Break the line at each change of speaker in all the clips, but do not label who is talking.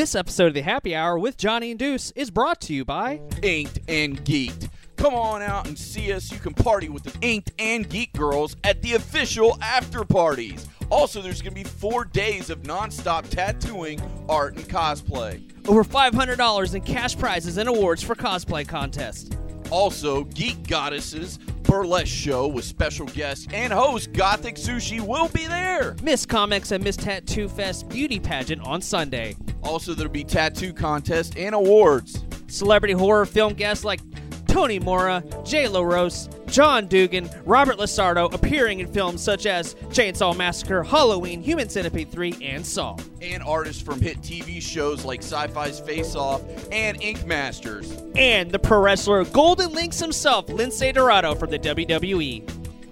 This episode of the Happy Hour with Johnny and Deuce is brought to you by
Inked and Geeked. Come on out and see us. You can party with the Inked and Geek girls at the official after parties. Also, there's going to be four days of nonstop tattooing, art, and cosplay.
over $500 in cash prizes and awards for cosplay contest.
Also, Geek Goddesses burlesque show with special guests and host Gothic Sushi will be there.
Miss Comics and Miss Tattoo Fest beauty pageant on Sunday.
Also, there'll be tattoo contest and awards.
Celebrity horror film guests like Tony Mora, Jay LaRose, John Dugan, Robert Lasardo appearing in films such as Chainsaw Massacre, Halloween, Human Centipede 3, and Saw.
And artists from hit TV shows like Sci-Fi's Face Off and Ink Masters.
And the pro wrestler Golden Lynx himself, Lince Dorado from the. WWE.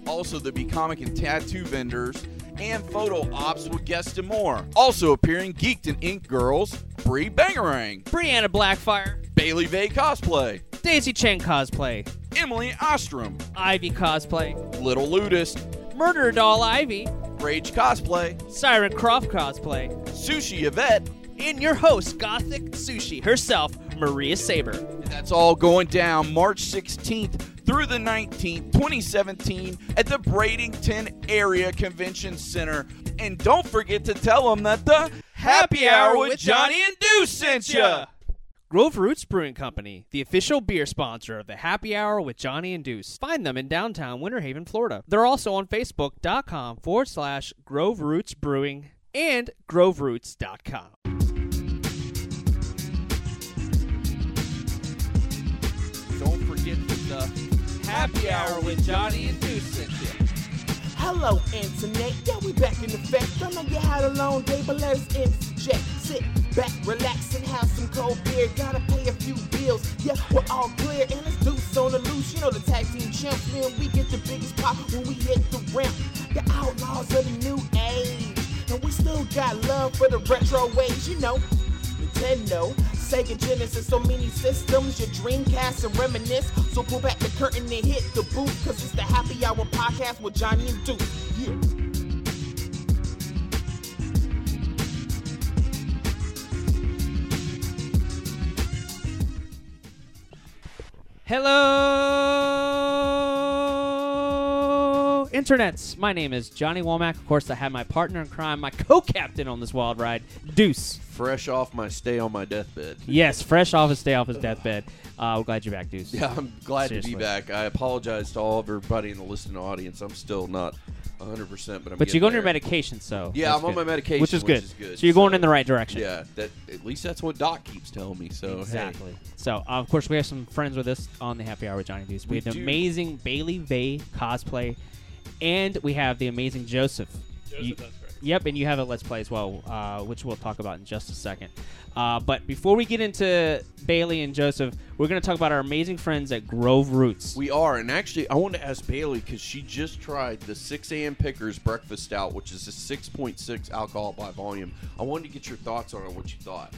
Also, there'll be comic and tattoo vendors and photo ops with guests and more. Also appearing Geeked and Ink Girls, Bree Bangarang,
Brianna Blackfire,
Bailey Vay Cosplay,
Daisy Chen cosplay,
Emily Ostrom,
Ivy cosplay,
Little Ludist,
Murder Doll Ivy,
Rage Cosplay,
Siren Croft cosplay,
Sushi Yvette,
and your host, Gothic Sushi herself, Maria Saber.
and that's all going down March 16th through the 19th, 2017 at the Bradenton Area Convention Center. And don't forget to tell them that the Happy Hour with Johnny and Deuce sent ya.
Grove Roots Brewing Company, the official beer sponsor of the Happy Hour with Johnny and Deuce. Find them in downtown Winter Haven, Florida. They're also on Facebook.com forward slash Grove Roots Brewing and GroveRoots.com.
Don't forget the Happy Hour with Johnny and Deuce.
Hello, internet. Yeah, we back in effect. I know you had a long day, but let us Sit back, relax, and have some cold beer. Gotta pay a few bills. Yeah, we're all clear, and it's deuce on the loose. You know the tag team champs, man. We get the biggest pop when we hit the ramp. The outlaws of the new age, and we still got love for the retro ways. You know, Nintendo, Sega Genesis, so many systems, your Dreamcast and reminisce. So pull back the curtain and hit the booth, cause it's the Happy Hour podcast with Johnny and Deuce. Yeah.
Hello, internets. My name is Johnny Womack. Of course, I have my partner in crime, my co-captain on this wild ride, Deuce.
fresh off my stay on my deathbed.
Yes, fresh off his stay off his deathbed. Uh, we're glad you're back, Deuce.
Yeah, I'm glad
Seriously.
to be back. I apologize to all of everybody in the listening audience. I'm still not 100, percent but I'm.
But you're going on your
there.
medication, so
Yeah,
that's
I'm on my medication,
which is
which
good.
is good,
So you're going
so-
in the right direction.
Yeah, that at least that's what Doc keeps telling me. So hey.
Exactly. So, uh, of course, we have some friends with us on the Happy Hour with Johnny Deuce. We,
We
have the
do.
amazing Bailey Vay cosplay, and we have the amazing Joseph. You- Yep, and you have a Let's Play as well, uh, which we'll talk about in just a second. Uh, but before we get into Bailey and Joseph, we're going to talk about our amazing friends at Grove Roots.
We are, and actually, I want to ask Bailey because she just tried the 6 a.m. Pickers Breakfast Stout, which is a 6.6 alcohol by volume. I wanted to get your thoughts on it. What you thought?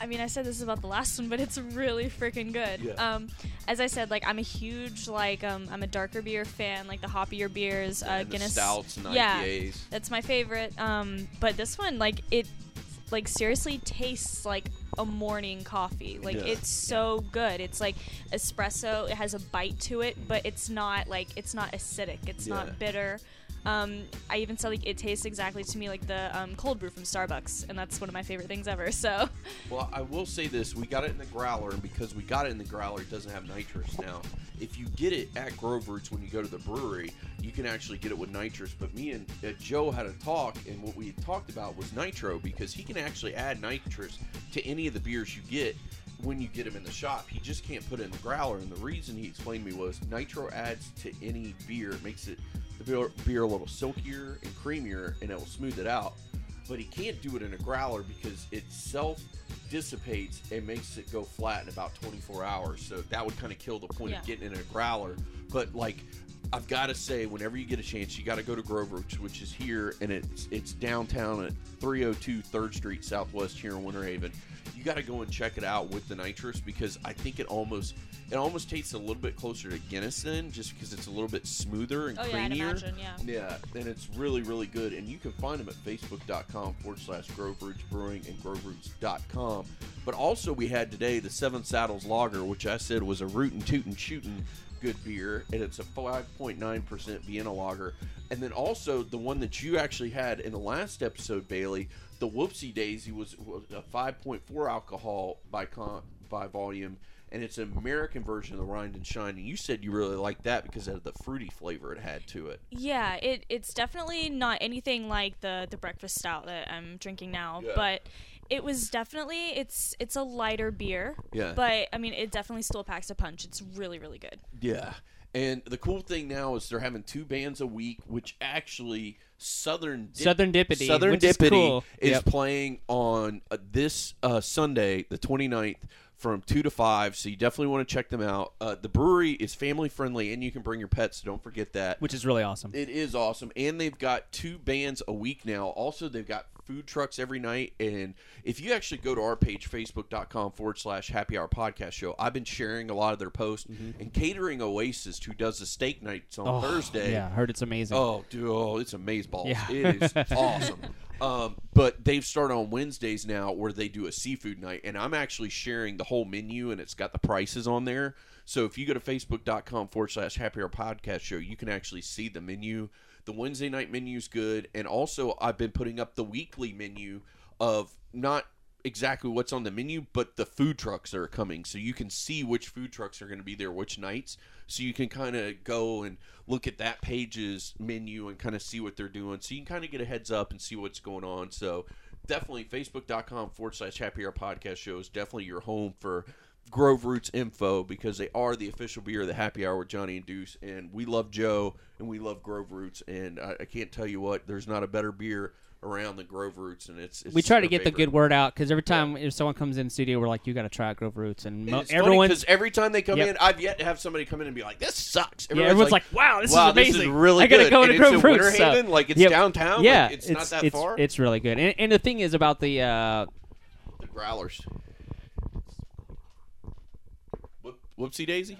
I mean, I said this about the last one, but it's really freaking good.
Yeah.
Um, as I said, like I'm a huge like um, I'm a darker beer fan, like the hoppier beers, uh,
And the
Guinness.
stouts and
yeah,
IPAs.
that's my favorite. Um, but this one, like it, like seriously tastes like a morning coffee. Like
Yeah.
it's so good. It's like espresso. It has a bite to it, but it's not like it's not acidic. It's
Yeah.
not bitter. Um, I even said like it tastes exactly to me like the um, cold brew from Starbucks, and that's one of my favorite things ever. So.
Well, I will say this: we got it in the growler, and because we got it in the growler, it doesn't have nitrous. Now, if you get it at Grove Roots when you go to the brewery, you can actually get it with nitrous. But me and uh, Joe had a talk, and what we talked about was nitro because he can actually add nitrous to any of the beers you get when you get them in the shop. He just can't put it in the growler, and the reason he explained to me was nitro adds to any beer, it makes it the beer, beer a little silkier and creamier, and it will smooth it out but he can't do it in a growler because it self dissipates and makes it go flat in about 24 hours. So that would kind of kill the point
Yeah.
of getting in a growler. But like I've got to say, whenever you get a chance, you got to go to Grove Roots, which is here, and it's it's downtown at 302 Third Street Southwest here in Winter Haven. You got to go and check it out with the nitrous because I think it almost it almost tastes a little bit closer to Guinness then, just because it's a little bit smoother and
Oh yeah, I'd
creamier.
imagine. Yeah.
Yeah, and it's really, really good. And you can find them at facebook.com forward slash Grove Roots Brewing and groveroots.com. But also, we had today the Seven Saddles Lager, which I said was a rootin' tootin' shootin' good beer, and it's a 5.9% Vienna lager. And then also, the one that you actually had in the last episode, Bailey, the Whoopsie Daisy was, was a 5.4 alcohol by, con- by volume. And it's an American version of the Rind and Shine. And you said you really liked that because of the fruity flavor it had to it.
Yeah, it, it's definitely not anything like the the breakfast stout that I'm drinking now,
Yeah.
but it was definitely it's it's a lighter beer.
Yeah.
But I mean, it definitely still packs a punch. It's really really good.
Yeah. And the cool thing now is they're having two bands a week, which actually Southern Dip-
Southern Dippity,
Southern
which is
Dippity
cool.
is
Yep.
playing on uh, this uh, Sunday, the 29th, from 2 to 5. So you definitely want to check them out. Uh, the brewery is family friendly, and you can bring your pets, so don't forget that.
which is really awesome.
It is awesome, and they've got two bands a week now. Also, they've got food trucks every night, and if you actually go to our page, facebook.com forward slash Happy Hour Podcast Show, I've been sharing a lot of their posts. And Catering Oasis, who does the steak nights on
Oh,
Thursday,
Yeah, I heard it's amazing.
Oh, dude, oh, it's amazeballs.
Yeah.
It is awesome. Um, but they've started on Wednesdays now where they do a seafood night, and I'm actually sharing the whole menu, and it's got the prices on there. So if you go to facebook.com forward slash happy hour podcast show, you can actually see the menu. The Wednesday night menu is good, and also I've been putting up the weekly menu of not exactly what's on the menu, but the food trucks are coming. So you can see which food trucks are going to be there which nights. So you can kind of go and look at that page's menu and kind of see what they're doing. So you can kind of get a heads up and see what's going on. So definitely facebook.com forward slash happy hour podcast show is definitely your home for Grove Roots info because they are the official beer of the happy hour with Johnny and Deuce. And we love Joe and we love Grove Roots. And I, I can't tell you what, there's not a better beer around the Grove Roots. And it's, it's
we try to get the good word out because every time if someone comes in the studio, we're like, "You got to try out Grove Roots," and mo-
And it's funny
everyone's
'cause every time they come
Yep.
in, I've yet to have somebody come in and be like, "This sucks."
yeah, everyone's like, "Wow, this
"Wow,
is amazing!
This is really
I gotta
good."
go
and
to Grove Roots." So-
like it's
Yep.
downtown.
Yeah,
like, it's, not that
it's,
far.
It's really good, and, and the thing is about the uh,
the growlers. Whoop, whoopsie daisy.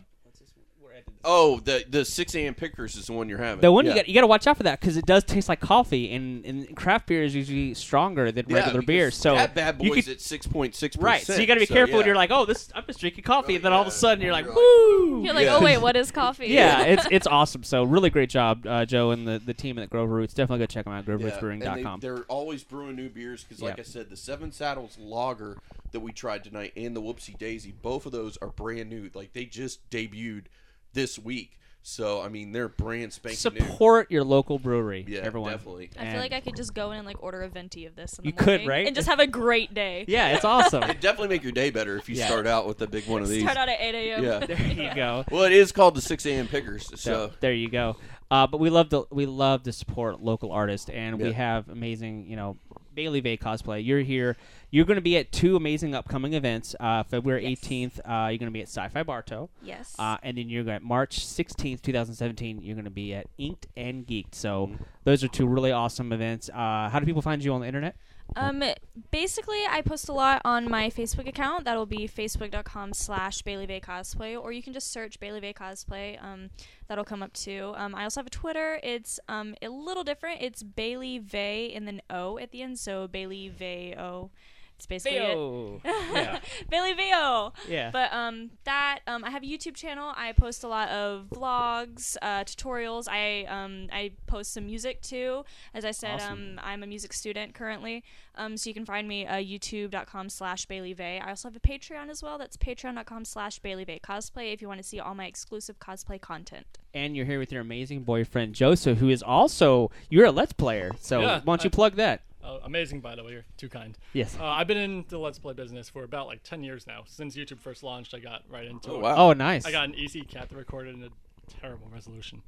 Oh, the the six a.m. pickers is the one you're having.
the one
yeah.
you got you got to watch out for that because it does taste like coffee, and, and craft beer is usually stronger than
Yeah,
regular beer. So
that bad
you
boy's
could-
at six point six percent.
right. So you got to be careful when you're like, "Oh, this I'm just drinking coffee,"
Oh,
and then all of a sudden you're like,
You're like,
"Woo!"
You're like,
Yeah.
oh wait, what is coffee?
yeah, it's it's awesome. So really great job, uh, Joe and the, the team at Grove Roots. Definitely go check them out.
Yeah, and they, they're always brewing new beers because, like
Yeah.
I said, the Seven Saddles Lager that we tried tonight and the Whoopsie Daisy, both of those are brand new. Like they just debuted this week, so I mean they're brand spanking new.
Support your local brewery,
Yeah,
everyone.
definitely.
I feel
And-
like I could just go in and like order a venti of this. In the
You could,
morning
right?
And just have a great day.
Yeah, it's awesome.
It definitely make your day better if you
Yeah.
start out with a big one of these.
Start out at 8 a.m.
Yeah.
there you go.
Well, it is called the six a.m. Pickers, so
So there you go. Uh, but we love to we love to support local artists, and we have amazing, you know, Bailey Vay cosplay. You're here. You're going to be at two amazing upcoming events. Uh, February
Yes.
18th, uh, you're going to be at Sci-Fi Bartow.
Yes.
Uh, and then you're going to March 16th, 2017. You're going to be at Inked and Geeked. So
Mm-hmm.
those are two really awesome events. Uh, how do people find you on the internet?
Um, basically, I post a lot on my Facebook account. That'll be facebook.com slash Bailey Vay Cosplay, or you can just search Bailey Vay Cosplay. Um, that'll come up too. Um, I also have a Twitter. It's um a little different. It's Bailey Vay and then O at the end, so Bailey Vay O. It's basically it.
Theo. yeah.
Bailey Veo.
Yeah.
But um, that um, I have a YouTube channel. I post a lot of vlogs, uh, tutorials. I um, I post some music too. As I said,
Awesome.
um, I'm a music student currently. Um, so you can find me uh, YouTube.com/slash Bailey Vey. I also have a Patreon as well. That's Patreon.com/slash Bailey Vey Cosplay. If you want to see all my exclusive cosplay content.
and you're here with your amazing boyfriend Joseph, who is also you're a Let's Player. So
Yeah,
why don't you
I-
plug that?
Oh, amazing, by the way. You're too kind.
Yes.
Uh, I've been in the Let's Play business for about like 10 years now. Since YouTube first launched, I got right into
Oh,
it.
wow.
Oh, nice.
I got an EasyCAP that recorded in a terrible resolution.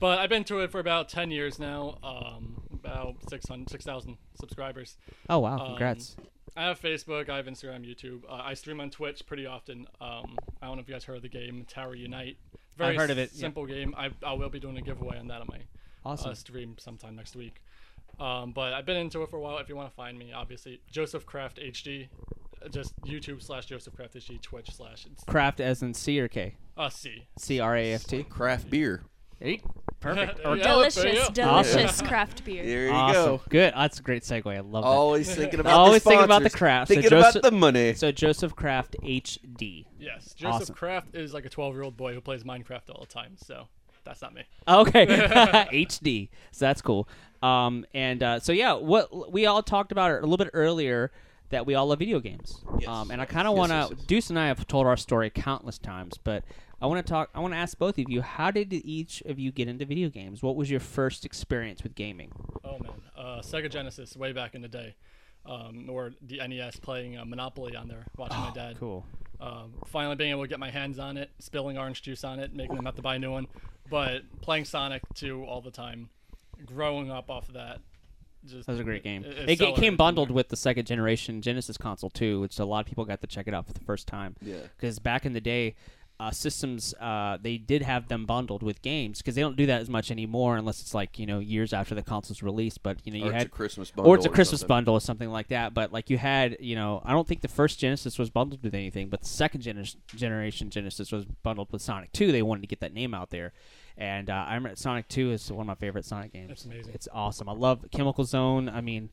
But I've been to it for about 10 years now, um, about 600, 6,000 subscribers.
oh wow!
Um,
Congrats.
I have Facebook, I have Instagram, YouTube. Uh, I stream on Twitch pretty often. Um, I don't know if you guys heard of the game Tower Unite. Very
heard of it, yeah.
Simple game. I, I will be doing a giveaway on that on my
Awesome.
uh, stream sometime next week. Um, but I've been into it for a while. If you want to find me, obviously Joseph Craft HD, uh, just YouTube slash Joseph Craft HD, Twitch slash
Craft as in C or K?
uh, C.
C R A F T.
Craft beer.
Hey, Perfect.
There
Or
you go, there you
Delicious,
go.
delicious craft beer.
There you
awesome.
go.
Good. That's a great segue. I love that.
Always thinking about
Always
the
thinking about the
sponsors.
craft. So
Thinking
Joseph-
about the money.
So Joseph Craft HD.
Yes, Joseph
Awesome.
Craft is like a 12 year old boy who plays Minecraft all the time. So that's not me.
Okay, HD. So that's cool. Um, and uh, so yeah, what we all talked about it a little bit earlier that we all love video games.
Yes.
Um, and I kind of want to.
yes, yes.
Deuce and I have told our story countless times, but I want to talk. I want to ask both of you: How did each of you get into video games? What was your first experience with gaming?
Oh man, uh, Sega Genesis way back in the day, um, or the NES playing uh, Monopoly on there, watching my dad.
Cool.
Um, finally being able to get my hands on it, spilling orange juice on it, making them have to buy a new one. But playing Sonic 2 all the time, growing up off of that. Just,
That was a great game.
it-
It,
it
ga-
accelerated
came bundled with the second generation Genesis console too, which a lot of people got to check it out for the first time.
Yeah.
Because back in the day, uh, systems uh, they did have them bundled with games because they don't do that as much anymore unless it's like you know years after the console's released. But you know you
Or it's
had
a Christmas bundle.
or it's a Christmas
something.
bundle or something like that. But like you had, you know, I don't think the first Genesis was bundled with anything, but the second gener- generation Genesis was bundled with Sonic 2. They wanted to get that name out there, and uh, I remember Sonic 2 is one of my favorite Sonic games.
It's amazing.
It's awesome. I love Chemical Zone. I mean.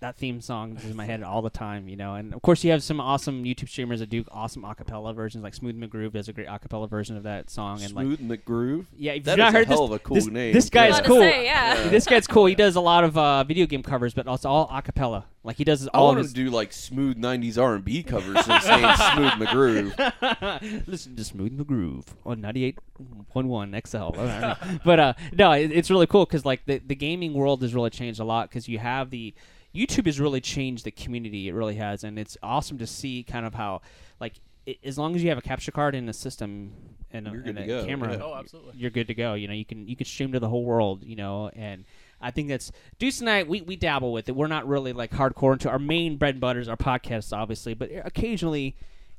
That theme song is in my head all the time, you know, and of course you have some awesome YouTube streamers that do awesome acapella versions, like Smooth McGroove does a great acapella version of that song, and like
Smooth McGroove.
yeah, if
That
you've not
is a
heard
hell
this,
of a cool
this,
name.
This guy
Yeah.
is cool.
say, yeah.
This guy's cool. He does a lot of uh, video game covers, but also all acapella. Like he does
I
all
want
of
him
his.
to do like smooth '90s R&B covers and saying "Smooth McGroove."
Listen to Smooth McGroove on 98.1 XL. but uh, no, it, it's really cool because like the, the gaming world has really changed a lot because you have the YouTube has really changed the community. It really has, and it's awesome to see kind of how like i as long as you have a capture card in the system and a, and a camera,
yeah.
Oh, absolutely.
you're good to go. You know, you can you can stream to the whole world. You know, and I think that's Deuce and I. We, we dabble with it. We're not really like hardcore into our main bread and butter is our podcasts, obviously, but occasionally.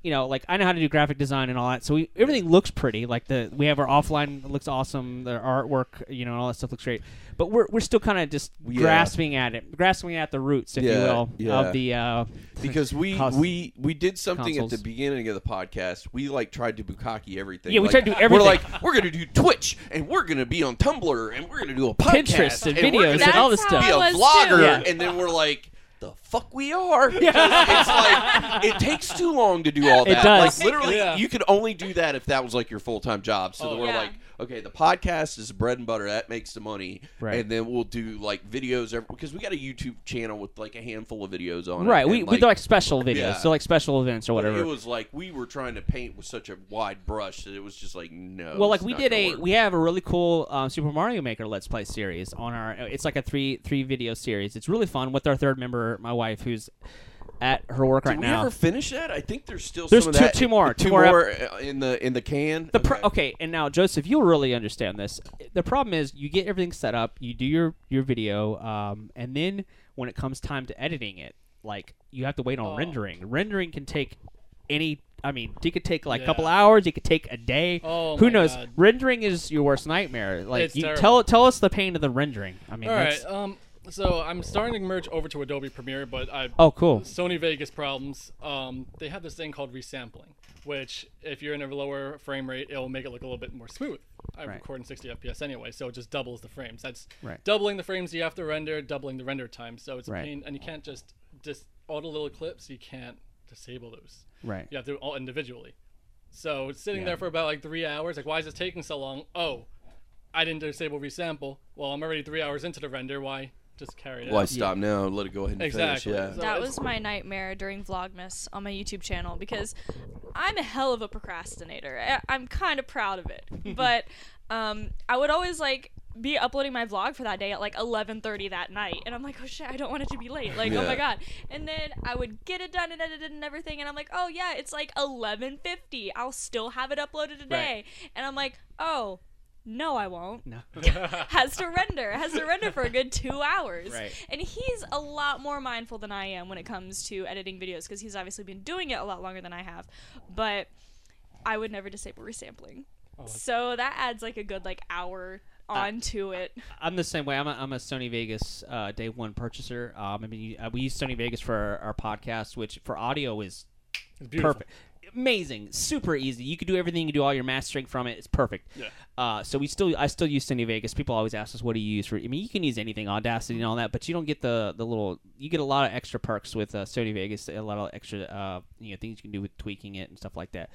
You know, like I know how to do graphic design and all that, so we, everything looks pretty. Like the we have our offline looks awesome, the artwork, you know, and all that stuff looks great. But we're we're still kind of just
Yeah.
grasping at it, grasping at the roots, if you will,
yeah.
of the uh,
because we
Cons-
we we did something
consoles.
at the beginning of the podcast. We like tried to bukkake everything.
Yeah, we
Like,
tried to do everything.
We're like, we're gonna do Twitch, and we're gonna be on Tumblr, and we're gonna do a podcast,
Pinterest and
we're
videos
gonna
and all this stuff.
be
how
a
I was
vlogger.
Yeah.
and then we're like. The fuck we are. It's like it takes too long to do all
It
that.
does.
Like literally,
Yeah.
you could only do that if that was like your full time job. So
Oh,
then we're
yeah.
like, okay, the podcast is bread and butter. That makes the money,
Right.
and then we'll do like videos every, because we got a YouTube channel with like a handful of videos on it.
right. We
and,
we do like special videos,
Yeah.
so like special events or
but
whatever.
It was like we were trying to paint with such a wide brush that it was just like no.
well, like we did a
work.
we have a really cool um, Super Mario Maker Let's Play series on our. It's like a three three video series. It's really fun with our third member, my wife, who's at her work
Did
right
we
now.
ever finish that? I think there's still
There's
some
two-
of that.
two more,
Two,
two more
more uh, in the in the can.
The pro- okay, and now Joseph, you'll really understand this. The problem is you get everything set up, you do your your video, um, and then when it comes time to editing it, like you have to wait on
Oh.
rendering. Rendering can take any. I mean, it could take like a couple hours. It could take a day.
Oh
Who knows?
God.
Rendering is your worst nightmare. Like,
It's
you,
terrible.
tell tell us the pain of the rendering. I mean,
All
that's.
Um. So I'm starting to merge over to Adobe Premiere, but I
oh, cool.
Sony Vegas problems. Um, they have this thing called resampling, which if you're in a lower frame rate, it'll make it look a little bit more smooth. I
Right.
record in 60 FPS anyway, so it just doubles the frames. That's
Right.
doubling the frames you have to render, doubling the render time. So it's a
Right.
pain, and you can't just just all the little clips. You can't disable those.
Right.
You have to do it all individually. So it's sitting
Yeah.
there for about like three hours. Like, why is this taking so long? Oh, I didn't disable resample. Well, I'm already three hours into the render. Why just carry it?
Why
out?
stop now? Let it go ahead and
Exactly.
finish. Yeah.
That was my nightmare during Vlogmas on my YouTube channel because I'm a hell of a procrastinator. I- I'm kind of proud of it, but um, I would always like be uploading my vlog for that day at like 11:30 that night, and I'm like, oh shit, I don't want it to be late. Like, oh
Yeah.
my god. And then I would get it done and edited and everything, and I'm like, oh yeah, it's like 11:50. I'll still have it uploaded today, and I'm like, oh. No, I won't.
No.
has to render. Has to render for a good two hours.
Right.
And he's a lot more mindful than I am when it comes to editing videos because he's obviously been doing it a lot longer than I have. But I would never disable resampling. So that adds like a good like hour onto it.
I'm the same way. I'm a, I'm a Sony Vegas uh, day one purchaser. Um, I mean, uh, we use Sony Vegas for our, our podcast, which for audio is
It's
perfect, amazing, super easy. You can do everything. You can do all your mastering from it. It's perfect.
Yeah.
Uh, so we still, I still use Sony Vegas. People always ask us, "What do you use for?" I mean, you can use anything, Audacity and all that, but you don't get the the little. You get a lot of extra perks with uh, Sony Vegas. A lot of extra, uh, you know, things you can do with tweaking it and stuff like that.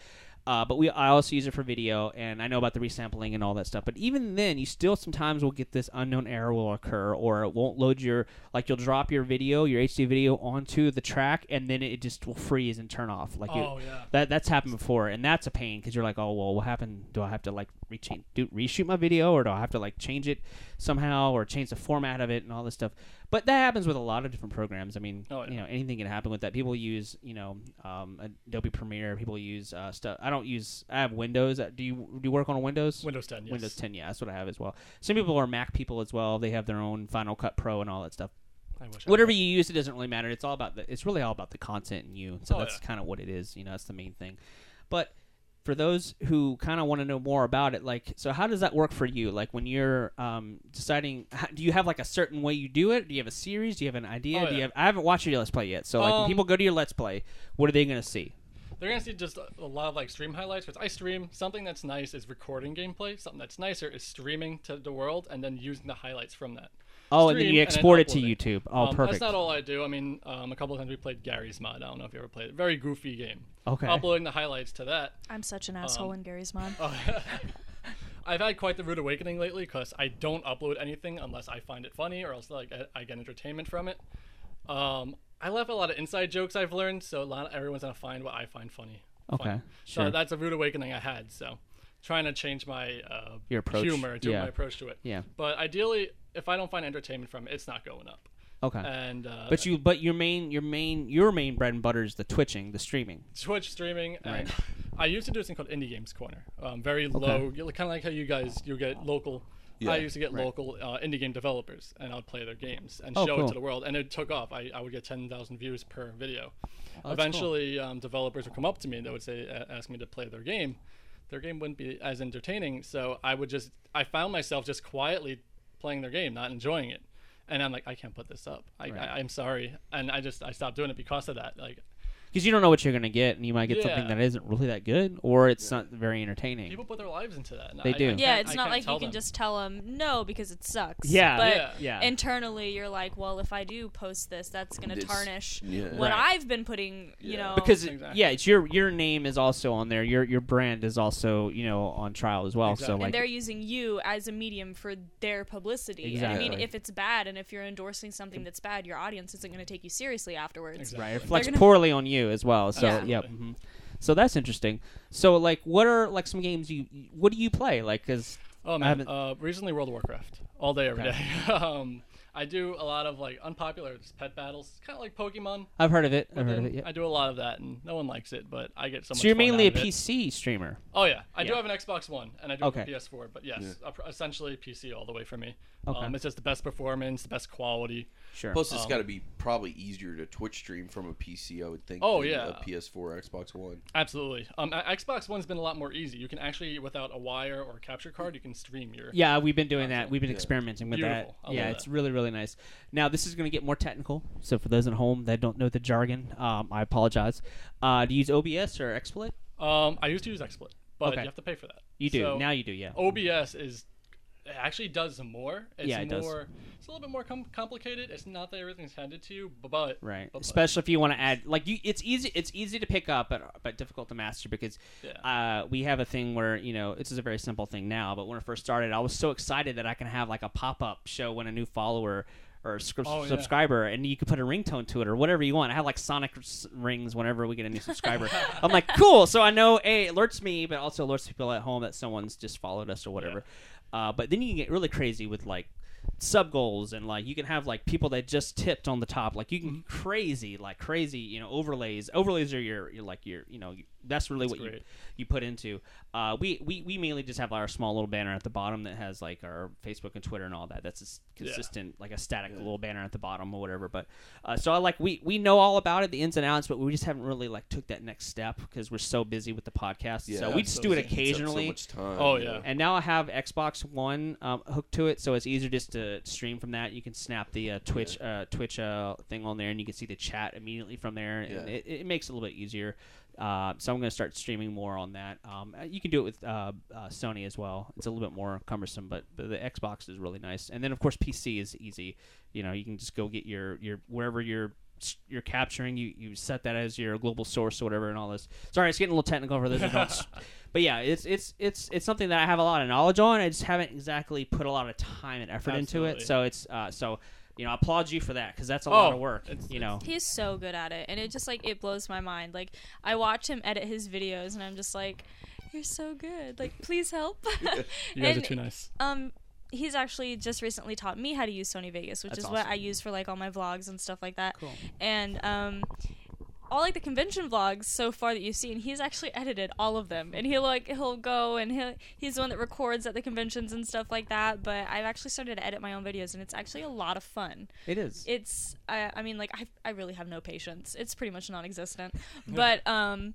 Uh, but we, I also use it for video, and I know about the resampling and all that stuff. But even then, you still sometimes will get this unknown error will occur, or it won't load your like you'll drop your video, your HD video onto the track, and then it just will freeze and turn off. Like
Oh yeah.
that that's happened before, and that's a pain because you're like, oh well, what happened? Do I have to like rechange, do reshoot my video, or do I have to like change it somehow, or change the format of it and all this stuff? But that happens with a lot of different programs. I mean,
Oh, yeah.
you know, anything can happen with that. People use, you know, um, Adobe Premiere. People use uh, stuff. I don't use. I have Windows. Uh, Do you do you work on Windows?
Windows 10. Yes.
Windows 10. Yeah, that's what I have as well. Some people are Mac people as well. They have their own Final Cut Pro and all that stuff
I
whatever you use it doesn't really matter it's all about the it's really all about the content and you so
Oh,
that's
yeah.
kind of what it is you know that's the main thing but for those who kind of want to know more about it like so how does that work for you like when you're um, deciding how, do you have like a certain way you do it do you have a series do you have an idea
Oh,
do you have i haven't watched your let's play yet so like when
Um,
people go to your let's play what are they going to see
They're gonna see just a, a lot of like stream highlights. Because I stream something that's nice is recording gameplay. Something that's nicer is streaming to the world and then using the highlights from that.
Oh and then you export it to
it.
youtube oh
um,
perfect
That's not all I do. I mean, um, a couple of times we played Garry's Mod. I don't know if you ever played it. Very goofy game.
okay
Uploading the highlights to that.
I'm such an asshole
Um,
in Garry's Mod.
Oh, I've had quite the rude awakening lately because I don't upload anything unless I find it funny or else like I, I get entertainment from it. Um, I left a lot of inside jokes I've learned, so a lot everyone's gonna find what I find funny.
okay
funny.
sure
So that's a rude awakening I had. So trying to change my uh,
Your approach,
humor to
yeah.
my approach to it.
yeah
But ideally, if I don't find entertainment from it, it's not going up.
okay
And uh,
but you but your main your main your main bread and butter is the twitching the streaming
Twitch streaming, and
Right.
I used to do this thing called Indie Games Corner. Um, very low, kind of like how you guys you get local.
Yeah,
I used to get
right.
local uh, indie game developers, and I'd play their games and
Oh,
show
cool.
it to the world, and it took off. I, I would get ten thousand views per video.
Oh, that's cool.
Eventually, um, developers would come up to me and they would say, uh, ask me to play their game. Their game wouldn't be as entertaining, so I would just, I found myself just quietly playing their game, not enjoying it, and I'm like, I can't put this up. I,
Right.
I I'm sorry, and I just, I stopped doing it because of that. Like,
because you don't know what you're going to get and you might get something that isn't really that good or it's not very entertaining
people put their lives into that. And
They
I- I
do.
can't-
yeah, it's not
can't
like
tell
you can
them.
just tell them no because it sucks.
Yeah,
but
Yeah.
yeah
internally you're like, well, if I do post this, that's gonna
This-
tarnish
yeah.
what
Right.
I've been putting. You
Yeah.
know,
because
Exactly.
yeah, it's your your name is also on there. Your your brand is also you know on trial as well. So
Exactly.
like
and they're using you as a medium for their publicity. And I mean, if it's bad and if you're endorsing something that's bad, your audience isn't going to take you seriously afterwards.
Exactly.
right, it reflects
gonna-
poorly on you as well. So
Yeah.
yeah,
Absolutely.
mhm. so that's interesting. So like, what are like some games you what do you play like? Because
Oh
I
man,
haven't-
uh, recently World of Warcraft all day every day.
Okay.
um, I do a lot of like unpopular just pet battles, kind of like Pokemon.
I've heard of it. I've heard of it. Yeah.
I do a lot of that, and no one likes it, but I get so much.
So you're
fun
mainly a
out of it.
PC streamer.
Oh yeah, I do have an Xbox One, and I do
Okay.
have a PS4. But yes,
Yeah.
uh, essentially PC all the way for me.
Okay.
Um, it's just the best performance, the best quality.
Sure.
Plus, it's
Um,
got to be probably easier to Twitch stream from a PC, I would think.
Oh,
than
yeah.
a PS4, or Xbox One.
Absolutely. Um, a- Xbox One's been a lot more easy. You can actually, without a wire or a capture card, you can stream your.
Yeah, we've been doing that. We've been
Yeah.
experimenting with
Beautiful. I
that. Yeah,
love
it's
that.
really really nice. Now this is going to get more technical. So for those at home that don't know the jargon, um, I apologize. Uh, do you use OBS or XSplit?
Um, I used to use XSplit, but
Okay.
you have to pay for that.
You do
So,
now. You do. Yeah.
OBS is it actually does more. It's
Yeah, it does.
more. It's a little bit more com- complicated. It's not that everything's handed to you, but
Right.
but-
Especially if you want to add like you, it's easy. It's easy to pick up, but but difficult to master because
Yeah.
uh, we have a thing where you know this is a very simple thing now. But when it first started, I was so excited that I can have like a pop up show when a new follower or
Oh, yeah.
subscriber, and you can put a ringtone to it or whatever you want. I have like Sonic s- rings whenever we get a new subscriber. I'm like, cool. So I know a it alerts me, but also alerts people at home that someone's just followed us or whatever. Uh, but then you can get really crazy with like sub goals and like you can have like people that just tipped on the top like you can
Mm-hmm.
crazy like crazy you know overlays overlays are your, your like your you know that's really
That's
what you
great.
you put into. Uh, we, we we mainly just have our small little banner at the bottom that has like our Facebook and Twitter and all that. That's a s-
Yeah.
consistent, like a static little banner at the bottom or whatever. But uh, so I like we we know all about it, the ins and outs, but we just haven't really like took that next step because we're so busy with the podcast.
Yeah, so
we just do it
absolutely.
Takes
occasionally.
So much time.
Oh, yeah.
And now I have Xbox One um, hooked to it, so it's easier just to stream from that. You can snap the uh, Twitch uh, Twitch uh, thing on there, and you can see the chat immediately from there, and
Yeah.
it, it makes it a little bit easier. Uh, so I'm going to start streaming more on that. Um, uh, you can do it with uh, uh, Sony as well. It's a little bit more cumbersome, but, but the Xbox is really nice. And then of course PC is easy. You know, you can just go get your your wherever you're you're capturing. You you set that as your global source or whatever, and all this. Sorry, it's getting a little technical for those don't. But yeah, it's it's it's it's something that I have a lot of knowledge on. I just haven't exactly put a lot of time and effort into it. So it's uh, so you know I applaud you for that because that's a lot
Oh,
of work. You know,
He's so good at it, and it just like it blows my mind. Like I watch him edit his videos, and I'm just like, "You're so good! Like, please help."
You guys
And,
are too nice.
Um, he's actually just recently taught me how to use Sony Vegas, which
That's
is what I use for like all my vlogs and stuff like that.
Cool.
And um, all like the convention vlogs so far that you've seen, he's actually edited all of them, and he'll like he'll go and he'll he's the one that records at the conventions and stuff like that. But I've actually started to edit my own videos, and it's actually a lot of fun
it is.
it's I, I mean like I, I really have no patience it's pretty much non-existent but um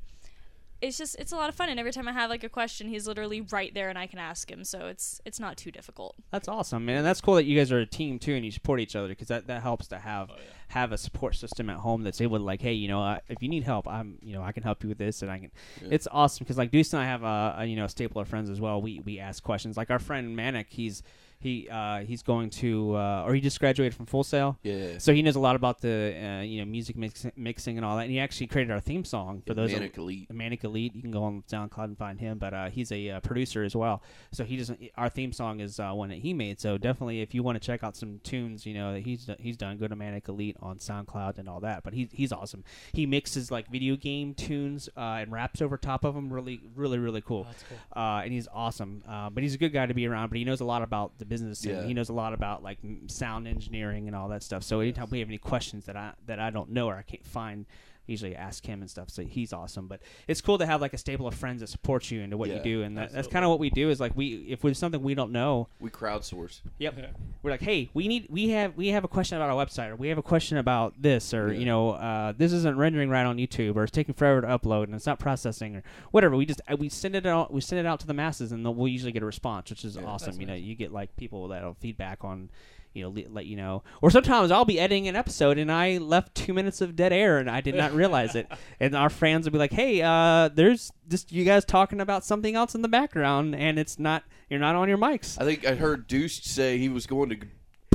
it's just it's a lot of fun and every time i have like a question he's literally right there and i can ask him so it's it's not too difficult
That's awesome, man. And that's cool that you guys are a team too, and you support each other because that, that helps to have have a support system at home that's able to like, hey, you know, uh, if you need help, I'm, you know, I can help you with this, and I can. It's awesome because like Deuce and I have a, a you know a staple of friends as well. We we ask questions. Like our friend Manic, he's he uh, he's going to uh, or he just graduated from Full Sail.
Yeah.
So he knows a lot about the uh, you know music mix- mixing and all that, and he actually created our theme song for those. that-
Manic Elite.
Manic Elite. You can go on SoundCloud and find him, but uh, he's a uh, producer as well. So he doesn't. Our theme song is uh, one that he made. So definitely, if you want to check out some tunes, you know that he's he's done. Go to Manic Elite on SoundCloud and all that. But he's he's awesome. He mixes like video game tunes uh, and raps over top of them. Really, really, really cool.
That's cool.
Uh, and he's awesome. Uh, but he's a good guy to be around. But he knows a lot about the business.
Yeah.
And he knows a lot about like sound engineering and all that stuff. So anytime we have any questions that I that I don't know or I can't find, usually ask him and stuff. So he's awesome. But it's cool to have like a stable of friends that support you into what you do. And that, that's kind of what we do. Is like we if there's something we don't know,
We crowdsource.
Yep.
Yeah.
We're like, hey, we need we have we have a question about our website, or we have a question about this, or
Yeah.
you know, uh, this isn't rendering right on YouTube, or it's taking forever to upload, and it's not processing, or whatever. We just we send it out we send it out to the masses, and we'll usually get a response, which is awesome.
That's
You know, you get like people that'll feedback on. You know, le- let you know, or sometimes I'll be editing an episode and I left two minutes of dead air and I did not realize it, and our fans will be like, "Hey, uh, there's just you guys talking about something else in the background, and it's not you're not on your mics."
I think I heard Deuce say he was going to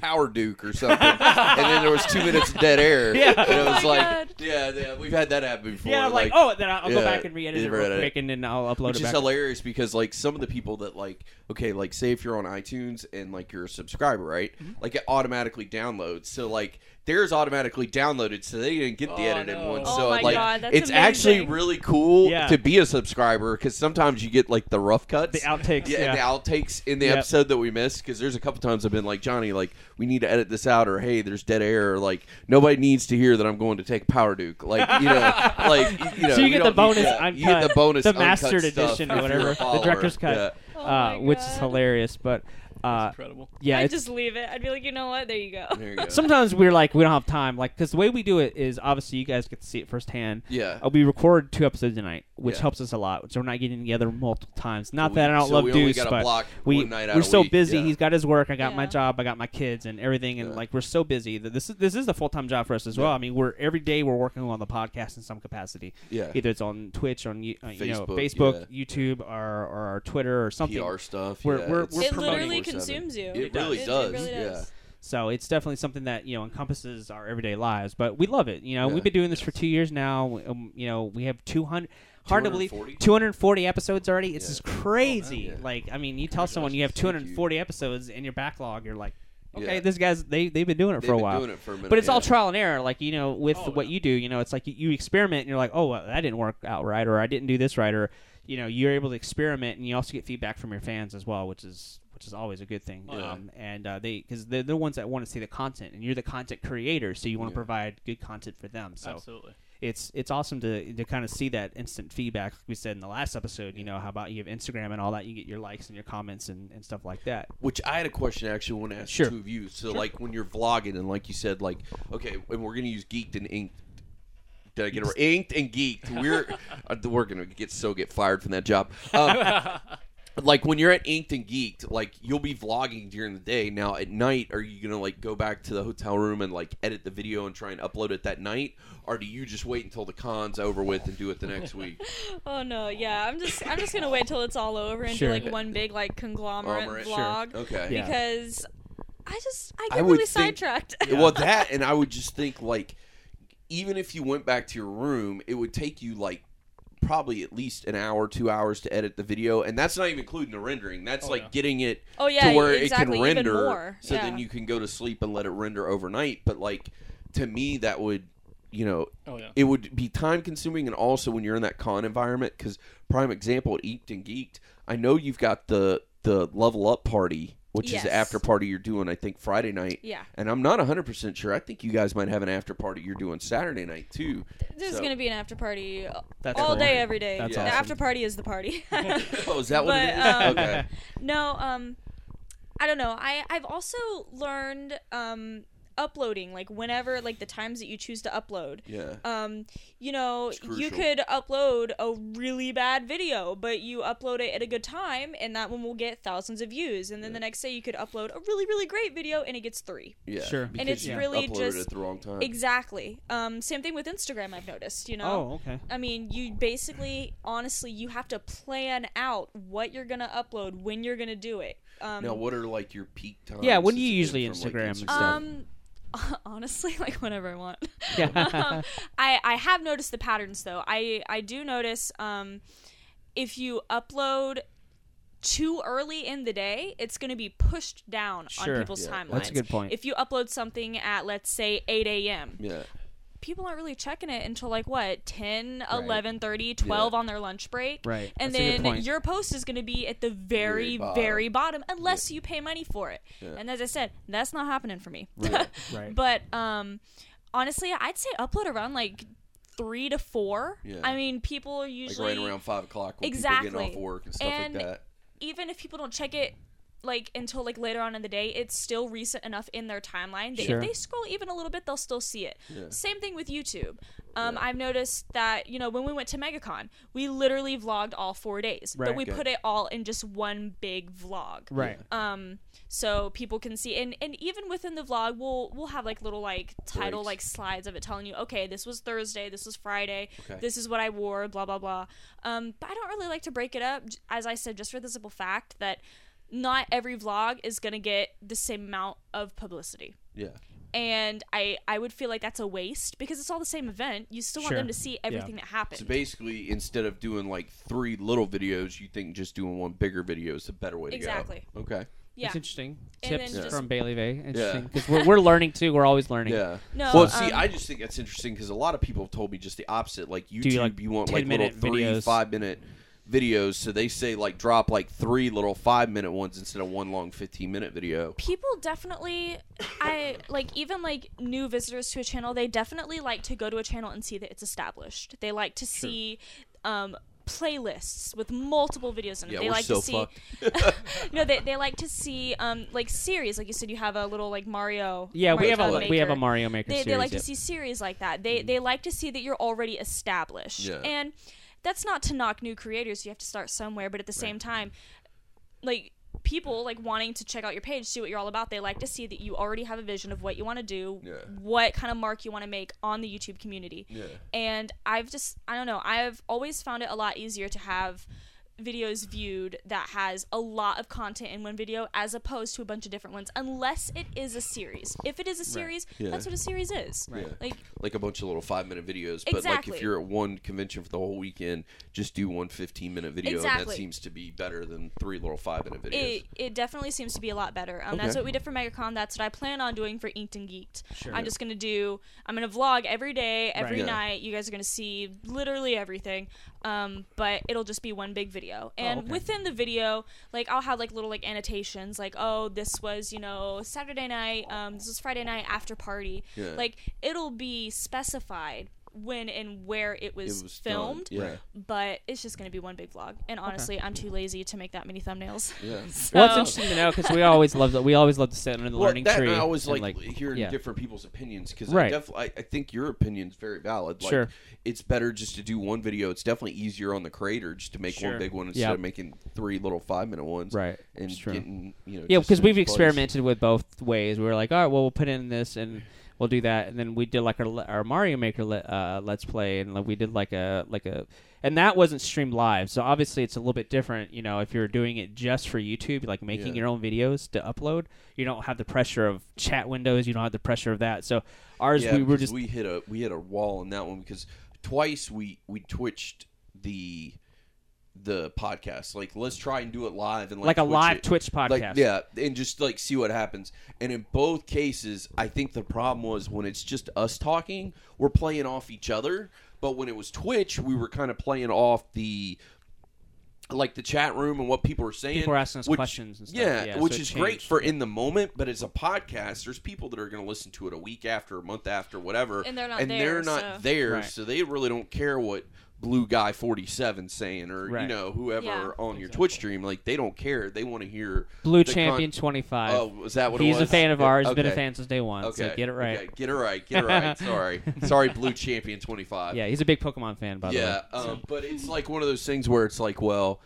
Power Duke or something, and then there was two minutes of dead air.
Yeah.
and it was
Oh
like,
God.
yeah, yeah, we've had that happen before.
Yeah, I'm like, oh, then I'll, I'll go
yeah,
back and re-edit it real
re-edit it.
quick, and then I'll upload
which
it
is
back.
hilarious because like some of the people that like okay like say if you're on itunes and like you're a subscriber right
Mm-hmm.
like it automatically downloads so like theirs automatically downloaded so they didn't get the
Oh,
edited
no.
one
Oh
so
my
like
God, that's
it's actually really cool
Yeah.
to be a subscriber because sometimes you get like the rough cuts
The outtakes,
yeah,
yeah.
the outtakes in the
Yep.
episode that we missed because there's a couple times I've been like Johnny like we need to edit this out or hey there's dead air or like nobody needs to hear that I'm going to take Power Duke like you know like you- you know
so you get the bonus
that.
uncut,
you get the bonus
the mastered edition or whatever, the director's cut,
Yeah.
Oh
uh,
my
which is hilarious. But uh,
Incredible.
yeah,
i'd just leave it i'd be like you know what there you go
There you go.
sometimes we're like we don't have time, like because the way we do it is obviously you guys get to see it firsthand.
Yeah.
Uh, we record two episodes a night, which
Yeah.
helps us a lot. So we're not getting together multiple times. Not
we-
that I don't
so
love
we only
Deuce, but we
one night out
we're so
week,
busy.
yeah.
He's got his work. I got my job. I got my kids and everything. And
Yeah.
like we're so busy that this is this is a full time job for us as well. I mean, we're every day we're working on the podcast in some capacity.
Yeah.
Either it's on Twitch, on you, uh, you know
Facebook,
Facebook,
yeah.
YouTube, or, or our Twitter or something.
PR stuff.
We're-
yeah,
we're- we're
it
promoting
literally consumes you
It really
It-
does.
it really
yeah.
So it's definitely something that you know encompasses our everyday lives. But we love it. You know,
Yeah.
we've been doing this for two years now. Um, you know, we have two hundred. Hard to believe,
240?
240 episodes already. It's
Yeah.
just crazy.
Oh, man.
Like, I mean, you tell someone you have
Thank you.
240 episodes in your backlog, you're like, okay,
Yeah.
this guy's they they've been doing it
They've
for a
been
while.
doing it for a minute,
but it's all trial and error. Like you know, with
Oh,
what
yeah.
you do, you know, it's like you, you experiment and you're like, oh, well, that didn't work out right, or I didn't do this right, or you know, you're able to experiment and you also get feedback from your fans as well, which is which is always a good thing.
Oh, yeah.
um, and uh, they because they're the ones that want to see the content, and you're the content creator, so you want to
Yeah.
provide good content for them. So
Absolutely.
It's it's awesome to to kind of see that instant feedback. Like we said in the last episode, you know, how about you have Instagram and all that, you get your likes and your comments and, and stuff like that.
Which I had a question I actually want to ask
Sure.
two of you. So, like, when you're vlogging, and like you said, like, okay, and we're going to use geeked and inked. Did I get it right? Inked and geeked. We're uh, we're gonna get so get fired from that job. Um, like when you're at Inked and Geeked, like you'll be vlogging during the day. Now at night, are you gonna like go back to the hotel room and like edit the video and try and upload it that night, or do you just wait until the con's over with and do it the next week?
Oh no, yeah. I'm just I'm just gonna wait till it's all over and
Sure.
do like one big like conglomerate
Conglomerate,
sure.
vlog.
Okay.
Yeah.
Because I just I
I
get
would
really
think-
sidetracked.
Well, that and I would just think like, even if you went back to your room, it would take you like probably at least an hour, two hours to edit the video, and that's not even including the rendering. That's
Oh,
like
yeah.
getting it
Oh, yeah,
to where
exactly,
it can
even
render,
more,
so then you can go to sleep and let it render overnight. But like to me, that would you know
Oh yeah.
it would be time consuming and also when you're in that con environment because prime example at Inked and Geeked, I know you've got the the level up party, which is the after party you're doing I think Friday night.
Yeah.
And I'm not 100% sure. I think you guys might have an after party you're doing Saturday night too.
There's
So-
gonna be an after party
That's
all
cool.
day, every day.
That's
the
awesome.
after party is the party.
Oh, is that what it
But,
is?
um,
okay.
no, um, I don't know. I I've also learned um uploading like whenever like the times that you choose to upload.
Yeah.
Um, you know, you could upload a really bad video, but you upload it at a good time, and that one will get thousands of views. And then the next day, you could upload a really, really great video, and it gets three.
Yeah.
Sure.
Because
it's
you
really
uploaded
just-
at the wrong time.
Exactly. Um, same thing with Instagram. I've noticed. You know.
Oh, okay.
I mean, you basically, honestly, you have to plan out what you're gonna upload, when you're gonna do it. Um,
now, what are like your peak times?
Yeah, when do you
it
usually
from, like,
Instagram and stuff?
um, honestly, like whenever I want.
Yeah.
um, I I have noticed the patterns though. I I do notice um, if you upload too early in the day, it's going to be pushed down
Sure.
on people's
Yeah.
timelines.
That's a good point.
If you upload something at let's say 8 a.m.,
Yeah.
People aren't really checking it until like what 10 11 30 12 on their lunch break
Right.
and
That's
then your post is going to be at the very
Very
very
bottom.
bottom, unless you pay money for it
Yeah.
and as i said that's not happening for me
Right, right.
but um honestly i'd say upload around like three to four
Yeah.
i mean people are
Like
usually
right around five o'clock when
Exactly.
people getting off work and stuff
And-
like that.
even if people don't check it like until like later on in the day it's still recent enough in their timeline that
Sure.
if they scroll even a little bit they'll still see it
Yeah.
same thing with youtube um,
Yeah.
i've noticed that you know when we went to megacon we literally vlogged all four days
Right.
but we
Okay.
put it all in just one big vlog
right.
um so people can see and and even within the vlog we'll we'll have like little like title
Breaks.
like slides of it telling you okay this was thursday this was friday
Okay.
this is what i wore blah blah blah um but i don't really like to break it up as i said just for the simple fact that not every vlog is going to get the same amount of publicity
Yeah.
and i i would feel like that's a waste because it's all the same event you still want
Sure.
them to see everything that happened
So basically, instead of doing like three little videos, you think just doing one bigger video is the better way to
Exactly.
go. Okay.
yeah
It's interesting.
And
Tips
then just-
from Bailey Vay. Interesting.
Yeah.
Because we're, we're learning too. We're always learning.
Yeah.
No,
Well, see,
um,
I just think that's interesting because a lot of people have told me just the opposite. Like YouTube,
you, like,
you want like little
10-minute
three,
videos?
five minute videos. So they say like drop like three little five minute ones instead of one long fifteen minute video.
people definitely i like even like new visitors to a channel they definitely like to go to a channel and see that it's established they like to see um playlists with multiple videos in it
Yeah,
they
we're
like
so
to see you know they, they like to see um like series like you said you have a little like mario
Yeah, we have a
Kart
we have a Mario Maker
they,
series.
they like
yep.
to see series like that they they like to see that you're already established
Yeah.
and that's not to knock new creators you have to start somewhere but at the same time like people like wanting to check out your page see what you're all about they like to see that you already have a vision of what you want to do
Yeah.
what kind of mark you want to make on the youtube community
Yeah.
and i've just i don't know i've always found it a lot easier to have videos viewed that has a lot of content in one video as opposed to a bunch of different ones unless it is a series if it is a series
Yeah.
that's what a series is
Right.
like
Like a bunch of little five minute videos. But like if you're at one convention for the whole weekend, just do one 15 minute video. And that seems to be better than three little five minute videos.
it, it definitely seems to be a lot better. Um, That's what we did for MegaCon. That's what I plan on doing for Inked and Geeked.
Sure.
I'm just gonna do. I'm gonna vlog every day, every
Right.
Yeah.
night. You guys are gonna see literally everything. Um, but it'll just be one big video. And
okay.
within the video, like I'll have like little like annotations, like oh this was you know Saturday night. Um, this was Friday night after party.
Yeah.
Like it'll be specified when and where it was,
It was done,
filmed.
yeah.
But it's just going to be one big vlog. And honestly, I'm too lazy to make that many thumbnails.
Yeah.
So,
Well, it's interesting to know because we always love that. We always love to sit under the
Well,
learning
that,
tree.
and I always
and,
like, hearing
yeah.
different people's opinions because
Right.
I definitely I, I think your opinion is very valid. Like,
Sure.
it's better just to do one video. It's definitely easier on the creator just to make
Sure.
one big one instead
Yep.
of making three little five minute ones.
Right.
And
It's true.
getting you know
Yeah, because we've
place.
experimented with both ways. We were like, all right, well, we'll put in this and we'll do that, and then we did like our, our Mario Maker le- uh, let's play, and like, we did like a like a, and that wasn't streamed live. So obviously, it's a little bit different. You know, if you're doing it just for YouTube, like making
Yeah.
your own videos to upload, you don't have the pressure of chat windows. You don't have the pressure of that. So ours,
Yeah,
we were just
we hit a we hit a wall in that one because twice we we twitched the the podcast. Like let's try and do it live and like,
like a
Twitch
live
it.
Twitch podcast.
Like yeah, and just like see what happens. And in both cases, I think the problem was when it's just us talking, we're playing off each other. But when it was Twitch, we were kind of playing off the like the chat room and what people are saying.
People were asking us
which-
questions and stuff.
Yeah,
Yeah,
which
so it
is great for in the moment, but as a podcast, there's people that are going to listen to it a week after, a month after, whatever,
And they're not
and
there,
they're not
so-
there,
Right.
so they really don't care what Blue Guy Forty Seven saying or you know whoever
Yeah.
on your Twitch stream. Like they don't care. They want to hear
Blue Champion
con-
twenty five.
Oh, was that what
He's
it was?
a fan of ours. Been a fan since day one.
Okay,
So get it right.
Okay. Get it right. Get it right. Sorry, sorry. Blue Champion Twenty Five.
Yeah, he's a big Pokemon fan, by the way.
Yeah, um, but it's like one of those things where it's like, well,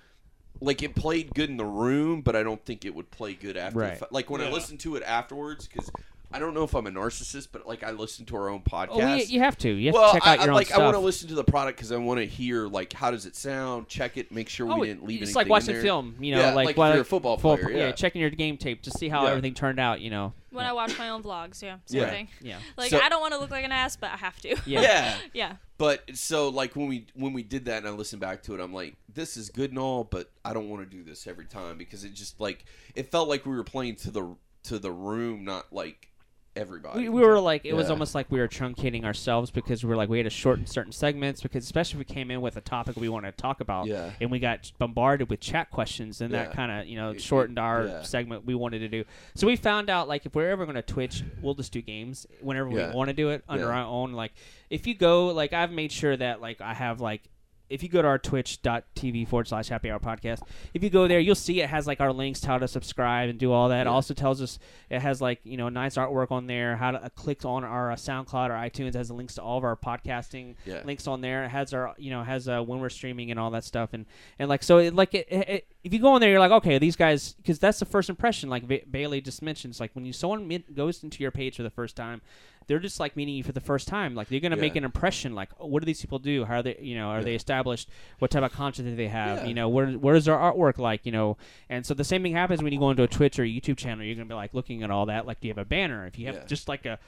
like it played good in the room, but I don't think it would play good after. the
Right.
fa- like when I
Yeah.
listen to it afterwards, because I don't know if I'm a narcissist, but like I listen to our own oh, podcast.
Oh, we, you have to. You have
well,
to check out
I, I,
your own
like
stuff.
I want to listen to the product because I want to hear like how does it sound, check it, make sure
Oh,
we didn't leave
it's
anything
like
in
watching
there.
film, you know,
Yeah,
like
like if you're a football
full-
player, yeah.
checking your game tape to see how
Yeah.
everything turned out, you know.
when I watch my own vlogs, yeah, same
Yeah.
thing.
Yeah.
Like
So-
I don't want to look like an ass, but I have to.
Yeah.
Yeah.
yeah.
But so like when we when we did that and I listened back to it, I'm like, this is good and all, but I don't want to do this every time because it just like it felt like we were playing to the to the room, not like everybody.
We, we were like, it was
Yeah.
almost like we were truncating ourselves because we were like, we had to shorten certain segments because especially if we came in with a topic we wanted to talk about
Yeah.
and we got bombarded with chat questions and
Yeah.
that kind of, you know,
It-
shortened our
yeah.
segment we wanted to do. So we found out like if we're ever going to Twitch, we'll just do games whenever
Yeah.
we want to do it under
Yeah.
our own. Like if you go, like I've made sure that like I have like if you go to our twitch.tv forward slash happy hour podcast, if you go there, you'll see it has like our links to how to subscribe and do all that. It also tells us it has like, you know, nice artwork on there, how to uh, click on our uh, SoundCloud or iTunes, has links to all of our podcasting
Yeah.
links on there. It has our, you know, has uh, when we're streaming and all that stuff. And, and like, so it, like, it, it- if you go in there, you're like, okay, these guys, because that's the first impression, like ba- Bailey just mentions, like when you someone min- goes into your page for the first time, they're just like meeting you for the first time. Like they're gonna
Yeah.
make an impression. Like, oh, what do these people do? How are they? You know, are
Yeah.
they established? What type of content do they have?
Yeah.
You know, where where is their artwork like? You know, and so the same thing happens when you go into a Twitch or a YouTube channel. You're gonna be like looking at all that. Like, do you have a banner? If you have just like a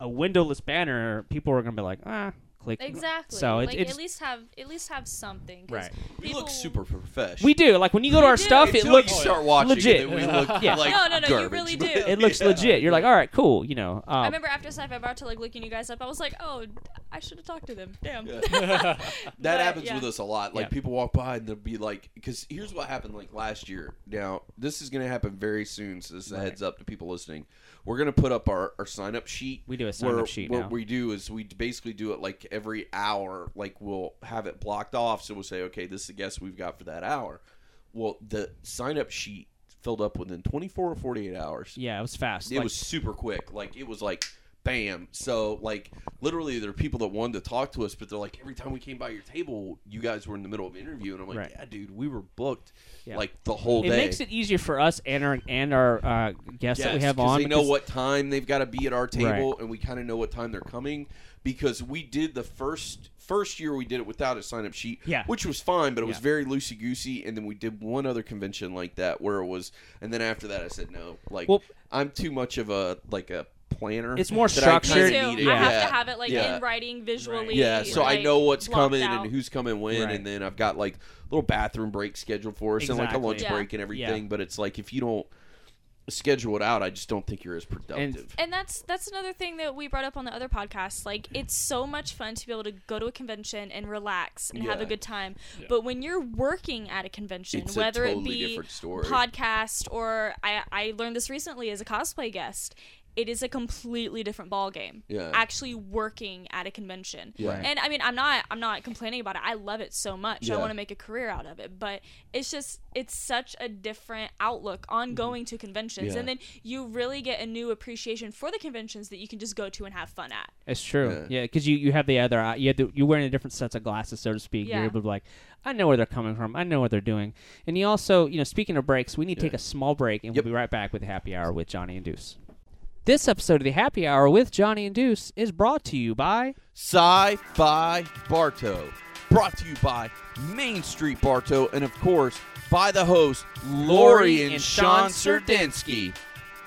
a windowless banner, people are gonna be like, ah, click.
Exactly.
So it,
like
it's
at least have at least have something. 'cause
Right.
we
people-
look super professional.
we do like when you go to
We
our
do.
stuff, it
Until
looks
you start watching
legit.
It, then we look
Yeah.
like
No, no, no, you
garbage.
really do.
it looks
Yeah.
legit. You're like, all right, cool. You know, um,
I remember after Sci-Fi about to like looking you guys up, I was like, oh, I should have talked to them. Damn.
Yeah.
But,
That happens
yeah.
with us a lot. Like
Yeah.
people walk by and they'll be like, because here's what happened like last year. Now this is going to happen very soon, so this is a
Right.
heads up to people listening. We're going to put up our, our sign up sheet.
We do a sign-up
where
sheet
What
now.
we do is we basically do it like every hour. Like we'll have it blocked off, so we'll say, okay, this is the guest we've got for that hour. Well, the sign up sheet filled up within 24 or 48 hours.
yeah, it was fast.
It
Like,
was super quick. Like it was like bam. So like literally there are people that wanted to talk to us, but they're like every time we came by your table, you guys were in the middle of an interview and I'm like,
Right.
Yeah, dude, we were booked
Yeah.
like the whole
it
day.
It makes it easier for us and our and our uh, guests that we
Yes,
have on.
They know what time they've got to be at our table, and we kind of know what time they're coming because we did the first first year we did it without a sign up sheet,
Yeah.
which was fine, but it was
Yeah.
very loosey goosey. And then we did one other convention like that where it was, and then after that I said no, like
Well-
I'm too much of a like a planner.
It's more
that I kinda
structured.
Me too.
need it.
I have to have it like
Yeah.
in writing visually.
Yeah, so I know what's coming
out.
and who's coming when,
Right.
and then I've got like little bathroom break scheduled for us and like a lunch
Yeah.
break and everything. But it's like if you don't schedule it out, I just don't think you're as productive.
And that's that's another thing that we brought up on the other podcast. Like it's so much fun to be able to go to a convention and relax and have a good time. But when you're working at a convention,
It's a
whether
totally
it be
different
podcast or I I learned this recently as a cosplay guest. It is a completely different ball game.
Yeah.
Actually working at a convention.
Yeah.
And I mean, I'm not I'm not complaining about it. I love it so much. I want to make a career out of it, but it's just it's such a different outlook on going to conventions
Mm-hmm. Yeah.
and then you really get a new appreciation for the conventions that you can just go to and have fun at.
It's true.
Yeah.
Yeah, because you, you have the other eye. You have the, you're wearing a different sets of glasses, so to speak.
Yeah.
You're able to be like, I know where they're coming from. I know what they're doing. And you also, you know, speaking of breaks, we need to take a small break, and
Yep.
we'll be right back with Happy Hour with Johnny and Deuce. This episode of the Happy Hour with Johnny and Deuce is brought to you by
Sci-Fi Bartow. Brought to you by Main Street Bartow, and of course by the host Lori and, Sean Serdinsky.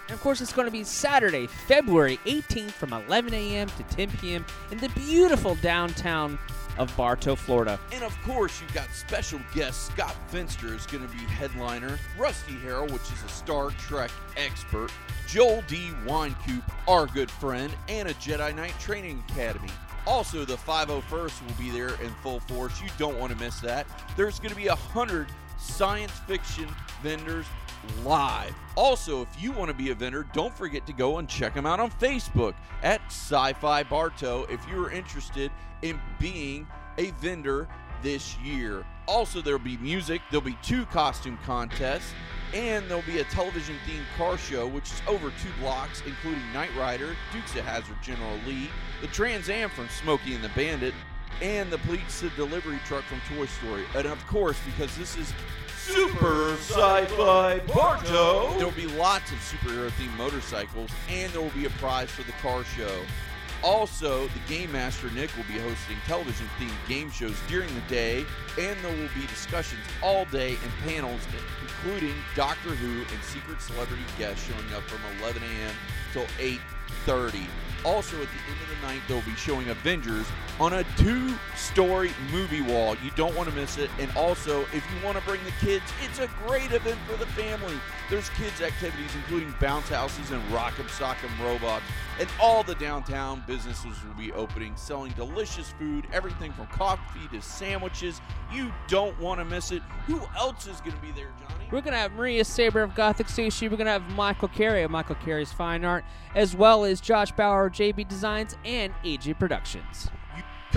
And of course, it's going to be Saturday, February 18th from 11 a.m. to 10 p.m. in the beautiful downtown of Bartow, Florida.
And of course, you've got special guest Scott Finster is going to be headliner. Rusty Harrell, which is a Star Trek expert. Joel D. Winecoop, our good friend, and a Jedi Knight Training Academy. Also, the 501st will be there in full force. You don't want to miss that. There's going to be a hundred science fiction vendors live. Also, if you want to be a vendor, don't forget to go and check them out on Facebook at Sci-Fi Bartow if you're interested in being a vendor this year. Also, there'll be music, there'll be two costume contests, and there'll be a television themed car show, which is over two blocks, including Knight Rider, Dukes of Hazzard General Lee, the Trans Am from Smokey and the Bandit, and the pizza delivery truck from Toy Story. And of course, because this is Super Sci-Fi Bartow, there will be lots of superhero themed motorcycles, and there will be a prize for the car show. Also, the Game Master Nick will be hosting television themed game shows during the day, and there will be discussions all day and panels, including Doctor Who and secret celebrity guests showing up from 11 a.m. till 8:30. Also, at the end of the night, they'll be showing Avengers on a two-story movie wall. You don't want to miss it. And also, if you want to bring the kids, it's a great event for the family. There's kids' activities, including bounce houses and rock'em sock'em robots. And all the downtown businesses will be opening, selling delicious food, everything from coffee to sandwiches. You don't want to miss it. Who else is going to be there, Johnny?
We're going to have Maria Saber of Gothic Sushi. We're going to have Michael Carey of Michael Carey's Fine Art, as well as Josh Bauer of JB Designs and AG Productions.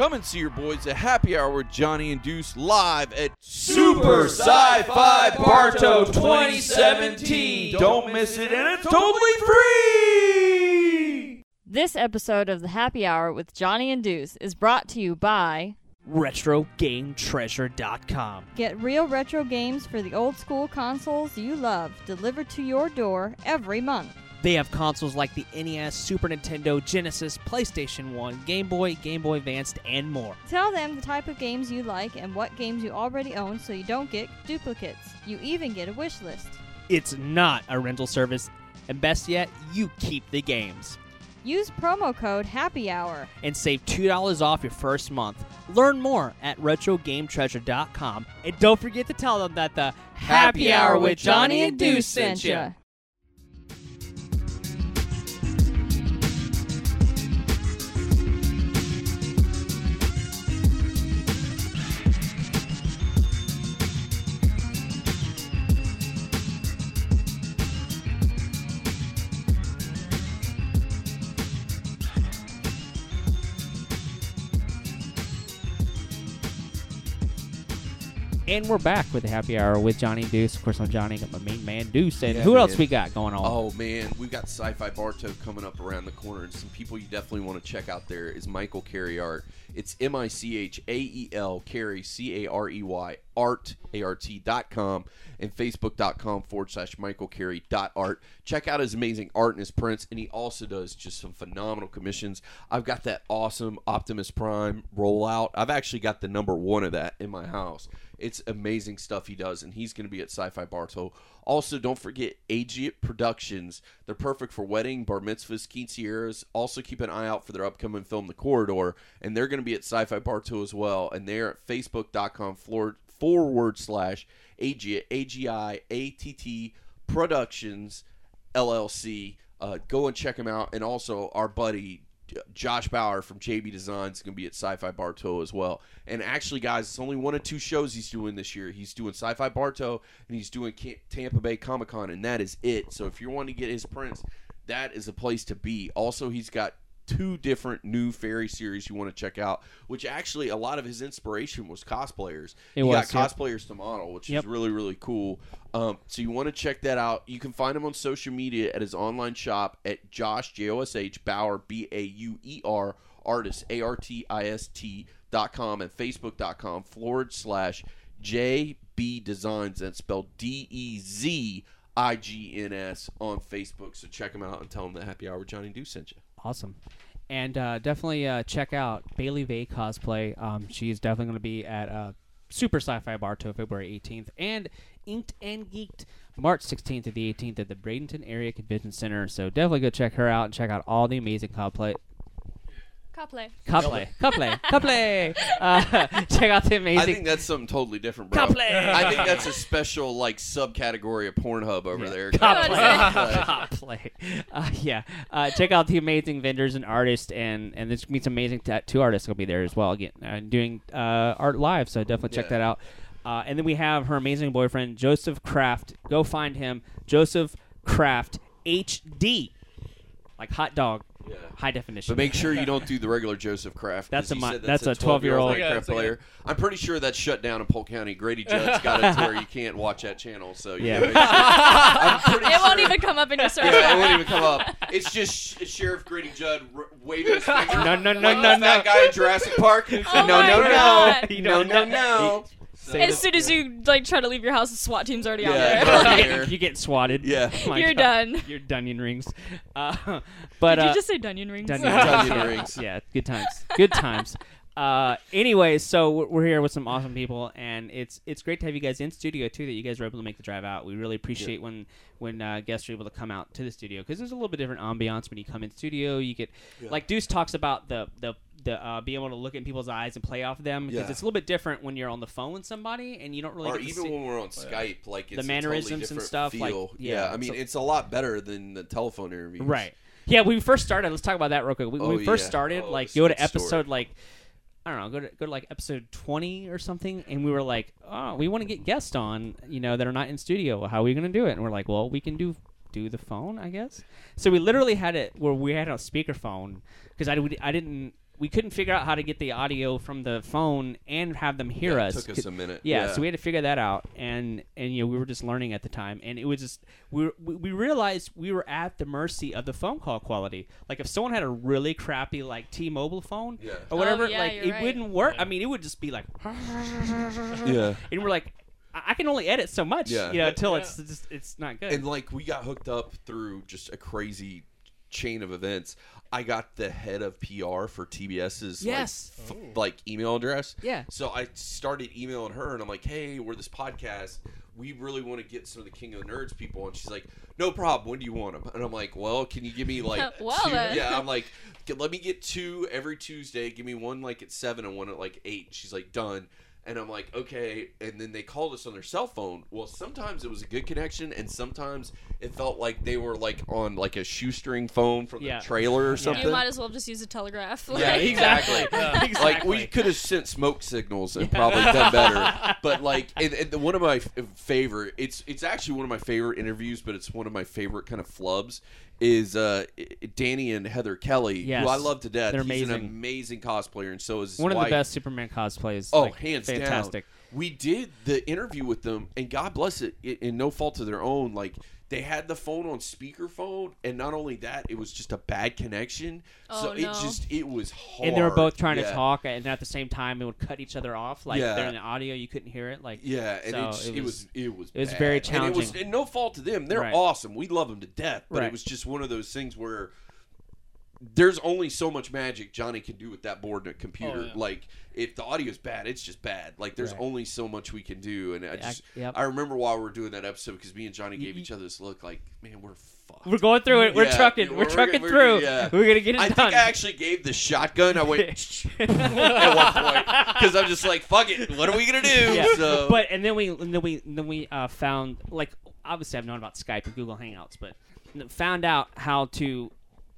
Come and see your boys at Happy Hour with Johnny and Deuce live at Super Sci-Fi Bartow 2017. Don't miss it, and it's totally free.
This episode of the Happy Hour with Johnny and Deuce is brought to you by
RetroGameTreasure.com.
Get real retro games for the old school consoles you love delivered to your door every month.
They have consoles like the NES, Super Nintendo, Genesis, PlayStation 1, Game Boy, Game Boy Advanced, and more.
Tell them the type of games you like and what games you already own so you don't get duplicates. You even get a wish list.
It's not a rental service, and best yet, you keep the games.
Use promo code Happy Hour.
and save $2 off your first month. Learn more at RetroGameTreasure.com. And don't forget to tell them that the Happy Hour with Johnny and Deuce sent you. And we're back with the Happy Hour with Johnny Deuce. Of course, I'm Johnny, got my main man Deuce. And
Yeah,
who else we got going on?
Oh man, we've got Sci-Fi Bartow coming up around the corner, and some people you definitely want to check out there is Michael Carey Art. It's M I C H A E L Carey C A R E Y Art A R T dot com and Facebook.com forward slash Michael Carey dot art. Check out his amazing art and his prints, and he also does just some phenomenal commissions. I've got that awesome Optimus Prime rollout. I've actually got the number one of that in my house. It's amazing stuff he does, and he's going to be at Sci-Fi Bartow. Also, don't forget Agiatt Productions. They're perfect for wedding, bar mitzvahs, quinceañeras. Also, keep an eye out for their upcoming film, The Corridor, and they're going to be at Sci-Fi Bartow as well. And they're at Facebook.com forward, slash Agiatt A G I A T T Productions LLC. Uh, go and check them out. And also, our buddy Josh Bauer from JB Designs is going to be at Sci-Fi Bartow as well. And actually, guys, it's only one of two shows he's doing this year. He's doing Sci-Fi Bartow and he's doing Tampa Bay Comic Con, and that is it. So if you're wanting to get his prints,
that is a place to be. Also, he's got two different new fairy series you want to check out, which actually a lot of his inspiration was cosplayers.
It
he
was,
got
yep.
cosplayers to model, which
Yep.
is really really cool. Um, so you want to check that out. You can find him on social media at his online shop at Josh J O S H Bauer B A U E R artist A R T I S T dot com and Facebook dot com forward slash J B Designs and spelled D E Z I G N S on Facebook. So check him out and tell him that Happy Hour Johnny Do sent you.
Awesome. And uh, definitely uh, check out Bailey Vay cosplay. Um, she's definitely going to be at uh, Super Sci-Fi Bartow February 18th and Inked and Geeked March 16th to the 18th at the Bradenton Area Convention Center. So definitely go check her out and check out all the amazing cosplay.
Cosplay.
Cosplay, cosplay, cosplay. Uh, check out the amazing.
I think that's something totally different, bro.
Cosplay.
I think that's a special like subcategory of Pornhub over there.
Cosplay. Cosplay. Uh, yeah. Uh, check out the amazing vendors and artists, and and there's gonna be some amazing tattoo artists gonna be there as well, again, uh, doing uh, art live. So definitely check
Yeah.
that out. Uh, and then we have her amazing boyfriend Joseph Kraft. Go find him, Joseph Kraft HD, like hot dog,
Yeah.
high definition.
But make sure you don't do the regular Joseph Kraft. 'cause
That's a mi-
said
that's a
12-year-old
12-year-old.
Yeah,
Minecraft
like
player. I'm pretty sure that's shut down in Polk County. Grady Judd's got it to where you can't watch that channel. So you
Yeah.
gotta sure- I'm pretty
It won't even come up in your search.
Yeah, it won't even come up. It's just Sheriff Grady Judd r- waving his finger.
No, no, no,
like
no,
the fat guy in Jurassic Park.
Oh
no,
my
no,
God.
You
no,
don't
no, no.
Say
As soon as you like try to leave your house, the SWAT team's already out
Yeah,
there. Like,
there.
you get swatted.
Yeah.
My
You're
God.
done.
You're Dunyan rings. Uh, but
Did
uh,
you just say Dunyan rings?
Dunyan
Dunyan rings.
yeah, good times. Good times. Uh, anyways, so we're- here with some awesome people, and it's it's great to have you guys in studio too. That you guys were able to make the drive out. We really appreciate when when uh, guests are able to come out to the studio because there's a little bit different ambiance when you come in studio. You get like Deuce talks about the the. The, uh, being able to look in people's eyes and play off them because
Yeah.
it's a little bit different when you're on the phone with somebody and you don't really
or
get to
even
see-
when we're on Skype, like it's a
mannerisms
totally
and stuff, like,
Feel.
yeah,
I mean,
so-
it's a lot better than the telephone interviews.
Right. Yeah, when we first started, let's talk about that real quick. We, when
Oh,
we first
yeah.
started,
Oh,
like go to
good story.
episode like I don't know, go to go to like episode twenty or something, and we were like, oh, we want to get guests on, you know, that are not in studio. How are we going to do it? And we're like, well, we can do do the phone, I guess. So we literally had it where we had a speakerphone because I, I didn't. We couldn't figure out how to get the audio from the phone and have them hear
Yeah,
us.
It took us a minute.
Yeah, so we had to figure that out, and and you know we were just learning at the time, and it was just we we we realized we were at the mercy of the phone call quality. Like if someone had a really crappy like T-Mobile phone
Yeah.
or whatever,
Oh, yeah,
like it
right.
wouldn't work. I mean, it would just be like,
yeah.
and we're like, I I can only edit so much,
Yeah.
you know, until
Yeah.
it's just it's not good.
And like we got hooked up through just a crazy chain of events. I got the head of PR for TBS's
Yes.
like, f- oh. like email address.
Yeah.
So I started emailing her and I'm like, "Hey, we're this podcast. We really want to get some of the King of the Nerds people." And she's like, "No problem. When do you want them?" And I'm like, "Well, can you give me like
Well,
two?
then.
Yeah, I'm like, "Let me get two every Tuesday. Give me one like at seven and one at like eight. She's like, "Done." And I'm like, okay. And then they called us on their cell phone. Well, sometimes it was a good connection, and sometimes it felt like they were like on like a shoestring phone from
Yeah.
the trailer or something.
You might as well just use a telegraph.
yeah, exactly.
Yeah.
Like we could have sent smoke signals and probably done better. But like, and, and the- one of my f- favorite, it's it's actually one of my favorite interviews, but it's one of my favorite kind of flubs. Is uh, Danny and Heather Kelly,
Yes.
who I love to death.
They're
He's an
amazing.
amazing cosplayer, and so is his
One of
wife.
the best Superman cosplays.
Oh,
like,
hands
fantastic.
down. We did the interview with them, and God bless it, i- in no fault of their own. Like they had the phone on speakerphone, and not only that, it was just a bad connection.
Oh, so
it
no.
just it was hard.
And they were both trying to talk, and at the same time, it would cut each other off. Like
Yeah.
during the audio, you couldn't hear it. Like
Yeah, and
So
it, just,
it
it,
was-
was, it was
it was
bad.
very
And it was
challenging.
and no fault to them. They're
Right.
awesome. We love them to death. But
Right.
it was just one of those things where there's only so much magic Johnny can do with that board and a computer.
Oh, yeah.
Like if the audio is bad, it's just bad. Like there's
Right.
only so much we can do. And I just
yep.
I remember while we were doing that episode because me and Johnny gave each other this look like, man, we're fucked.
we're going through it. We're
Yeah,
trucking.
we're-
We're,
we're-
trucking
we're-
through.
yeah.
We're gonna get it
I
done.
think I actually gave the shotgun. I went at one point because I'm just like, fuck it. What are we gonna do?
yeah.
So,
But and then we and then we and then we uh, found like obviously I've known about Skype and Google Hangouts, but found out how to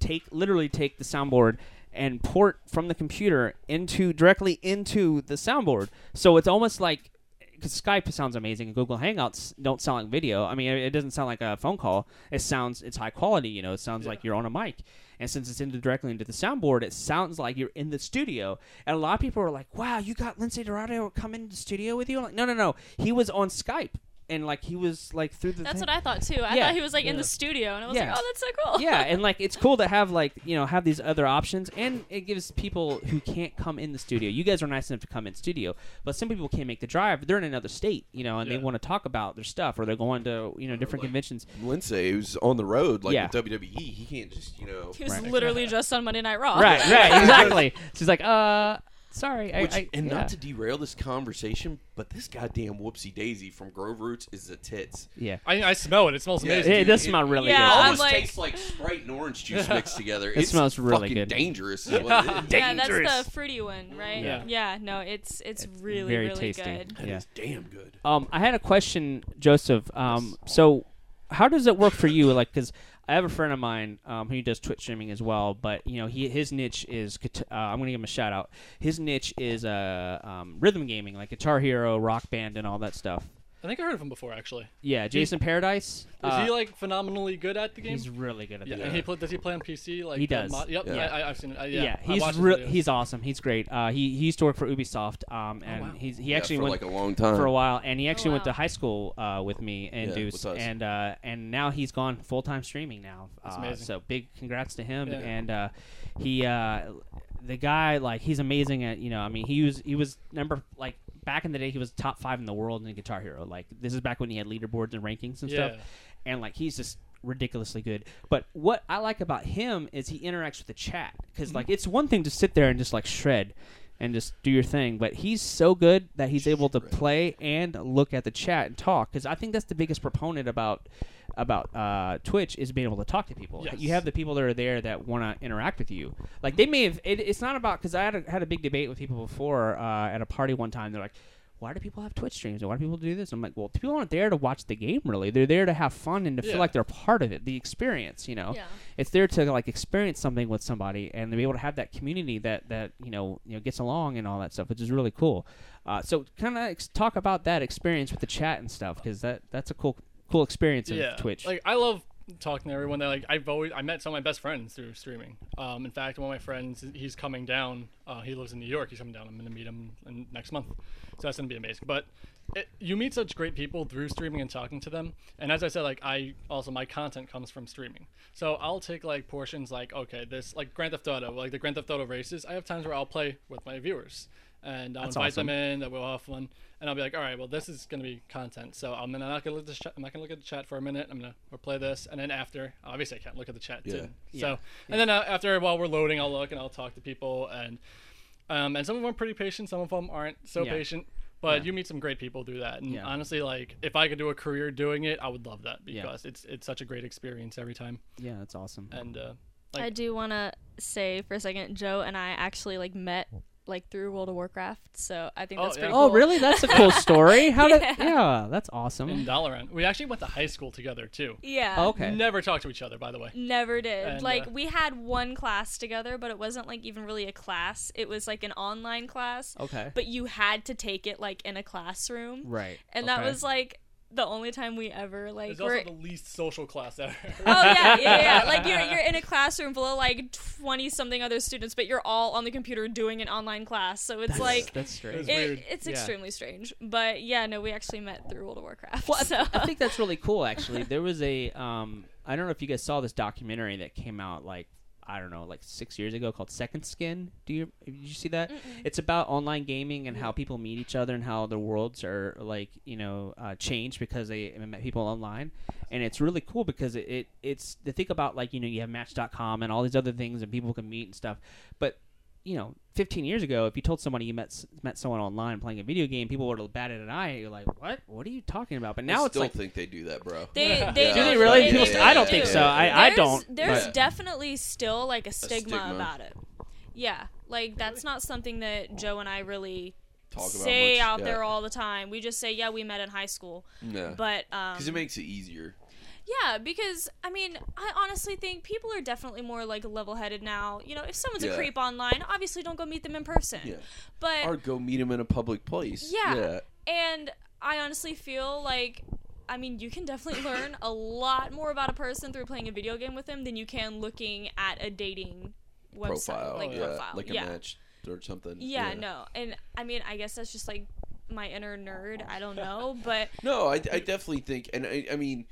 take literally take the soundboard and port from the computer into directly into the soundboard. So it's almost like because Skype sounds amazing and Google Hangouts don't sound like video. I mean, it, doesn't sound like a phone call. It sounds it's high quality. You know, it sounds like you're on a mic. And since it's into directly into the soundboard, it sounds like you're in the studio. And a lot of people are like, "Wow, you got Lince Dorado come into the studio with you?" I'm like, no, no, no. He was on Skype and like he was like through the.
That's
thing.
what I thought too. I
Yeah.
thought he was like in the studio, and I was
Yeah.
like, oh, that's so cool.
yeah, and like it's cool to have like you know have these other options, and it gives people who can't come in the studio. You guys are nice enough to come in studio, but some people can't make the drive. They're in another state, you know, and they want to talk about their stuff, or they're going to you know different
like-
conventions.
Lince, who's on the road, like
Yeah.
with WWE, he can't just you know.
He was
Right.
literally just on Monday Night Raw.
Right, right, exactly. She's like, uh, sorry, I,
Which,
I
and
yeah.
not to derail this conversation, but this goddamn whoopsie daisy from Grove Roots is the tits.
yeah.
I, I smell it. It smells
Yeah,
amazing.
It
dude,
does smell really
Yeah,
It
good.
I'm
almost
like-
tastes like Sprite and orange juice mixed together.
It smells really
fucking
good.
dangerous. Is what it is.
Yeah, that's the fruity one, right?
Yeah.
Yeah. no, it's it's,
It's
really
very
really
tasty.
good.
That
Yeah.
is damn good.
Um, I had a question, Joseph. Um, so how does it work for you? Like, because I have a friend of mine um, who does Twitch streaming as well, but you know, he his niche is. Uh, I'm gonna give him a shout out. His niche is uh, um, rhythm gaming, like Guitar Hero, Rock Band, and all that stuff.
I think I heard of him before actually.
Yeah, Jason Paradise.
Is
uh,
he like phenomenally good at the game?
He's really good at
yeah,
the
and
game.
he play, does he play on PC? Like
He does.
mod- yep,
Yeah.
yeah. I, I've seen it. Uh,
Yeah,
yeah,
he's
watched
re- he's awesome. He's great. Uh, he he used to work for Ubisoft, um, and
wow.
he's he
Yeah,
actually
for
went
like a long time.
for a while, and he actually went to high school uh, with me and
Yeah,
Deuce,
with us.
and uh, and now he's gone full time streaming now.
That's
uh,
amazing.
So big congrats to him,
Yeah.
and uh, he uh, the guy like he's amazing at you know I mean he was he was number like back in the day he was top five in the world in Guitar Hero like this is back when he had leaderboards and rankings and stuff,
Yeah.
and like he's just ridiculously good. But what I like about him is he interacts with the chat because like mm-hmm. it's one thing to sit there and just like shred and just do your thing, but he's so good that he's able to play and look at the chat and talk. Because I think that's the biggest proponent about about uh, Twitch is being able to talk to people.
Yes.
You have the people that are there that want to interact with you. Like they may have. It, it's not about because I had a, had a big debate with people before uh, at a party one time. They're like. Why do people have Twitch streams? And why do people do this? I'm like, well, people aren't there to watch the game. Really, they're there to have fun and to feel like they're part of it, the experience. You know,
Yeah.
it's there to like experience something with somebody and to be able to have that community that that you know you know gets along and all that stuff, which is really cool. Uh, so kind of ex- talk about that experience with the chat and stuff because that that's a cool cool experience of
yeah.
Twitch.
Like I love talking to everyone. That like I've always I met some of my best friends through streaming. Um, in fact, one of my friends he's coming down. Uh, he lives in New York. He's coming down. I'm gonna meet him in, next month. So that's gonna be amazing. But it, you meet such great people through streaming and talking to them. And as I said, like I also my content comes from streaming. So I'll take like portions like okay, this like Grand Theft Auto, like the Grand Theft Auto races. I have times where I'll play with my viewers. And I'll
That's
invite
awesome.
them in. That we'll have fun, and I'll be like, "All right, well, this is gonna be content. So I'm gonna not gonna look at the chat. I'm not gonna look at the chat for a minute. I'm gonna we'll play this, and then after, obviously, I can't look at the chat
Yeah.
too.
Yeah.
So, and then uh, after while we're loading, I'll look and I'll talk to people, and um, and some of them are pretty patient, some of them aren't so
Yeah.
patient. But
Yeah.
you meet some great people through that, and
Yeah.
honestly, like if I could do a career doing it, I would love that
Yeah.
because it's it's such a great experience every time.
yeah, that's awesome.
And uh,
I do want to say for a second, Joe and I actually like met like through World of Warcraft, so I think
Oh,
that's
yeah.
pretty
oh,
cool.
really? That's a cool story. How did?
Yeah.
Yeah, that's awesome.
in Dalaran, we actually went to high school together too.
Yeah.
Oh, okay.
Never talked to each other, by the way.
Never did.
And,
like
uh,
we had one class together, but it wasn't like even really a class. It was like an online class,
Okay.
but you had to take it like in a classroom.
Right.
And that was like the only time we ever like
It's
were
also the least social class ever.
Oh yeah, yeah, yeah. Like you're you're in a classroom full of like twenty something other students, but you're all on the computer doing an online class. So it's like
that's strange.
It's
it,
weird.
it's
Yeah.
extremely strange. But yeah, no, we actually met through World of Warcraft.
Well, I,
so
I think that's really cool. Actually, there was a um, I don't know if you guys saw this documentary that came out like I don't know, like six years ago called Second Skin. Do you did you see that? It's about online gaming and how people meet each other and how their worlds are like you know uh, changed because they met people online, and it's really cool because it, it it's to think about like you know you have Match.com and all these other things and people can meet and stuff, but you know, 15 years ago, if you told somebody you met met someone online playing a video game, people would have batted an eye. You're like, what? What are you talking about? But now it's
I
it's
still
like,
think they do that, bro.
they,
Yeah.
they
Do they
really?
They,
People
they
I don't
do.
think so. I- I don't,
There's
but-
definitely still like a stigma,
stigma.
about it. Yeah, like that's not something that Joe and I really
Talk about
say
much,
out
yeah.
there all the time. We just say, yeah, we met in high school,
Yeah.
but um,
Because it makes it easier.
Yeah, because I mean, I honestly think people are definitely more like level-headed now. You know, if someone's
Yeah.
a creep online, obviously don't go meet them in person.
Yeah.
But
Or go meet him in a public place.
Yeah.
Yeah.
and I honestly feel like I mean, you can definitely learn a lot more about a person through playing a video game with them than you can looking at a dating website,
profile,
like
yeah,
profile.
like a
yeah.
match or something.
Yeah, no. And I mean, I guess that's just like my inner nerd. I don't know, but
No, I, I definitely think, and I, I mean,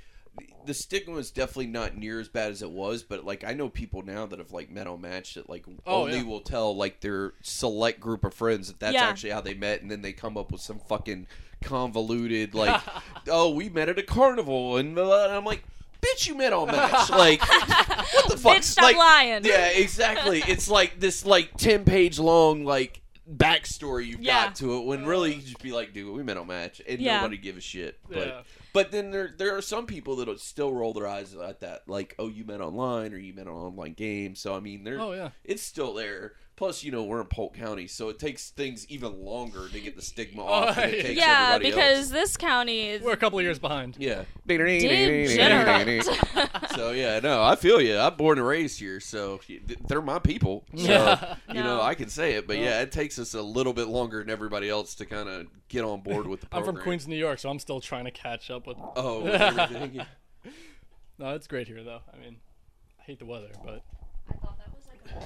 the stigma is definitely not near as bad as it was. But like, I know people now that have like met on Match that like
Oh,
only
yeah.
will tell like their select group of friends that that's
Yeah.
actually how they met, and then they come up with some fucking convoluted like, oh, we met at a carnival, and, blah, and I'm like. Bitch, you met on Match. Like, what the fuck?
Bitch, stop
like,
lying.
Yeah, exactly. It's like this like ten page long like backstory you've
Yeah.
got to it when really you just be like, dude, we met on match and
Yeah.
nobody give a shit. But
Yeah.
but then there there are some people that'll still roll their eyes at that, like, oh, you met online or you met on an online game. So I mean, there
Oh yeah.
it's still there. Plus, you know, we're in Polk County, so it takes things even longer to get the stigma
Oh,
off than it
yeah.
takes
yeah,
everybody
because
else.
this county is
We're a couple of years behind.
Yeah.
degenerate.
so yeah, no, I feel you. I'm born and raised here, so they're my people. So
Yeah.
you know,
No.
I can say it, but yeah, it takes us a little bit longer than everybody else to kind of get on board with the
I'm
program.
from Queens, New York, so I'm still trying to catch up with.
Oh, with everything.
No, it's great here though. I mean, I hate the weather, but
I thought that was like a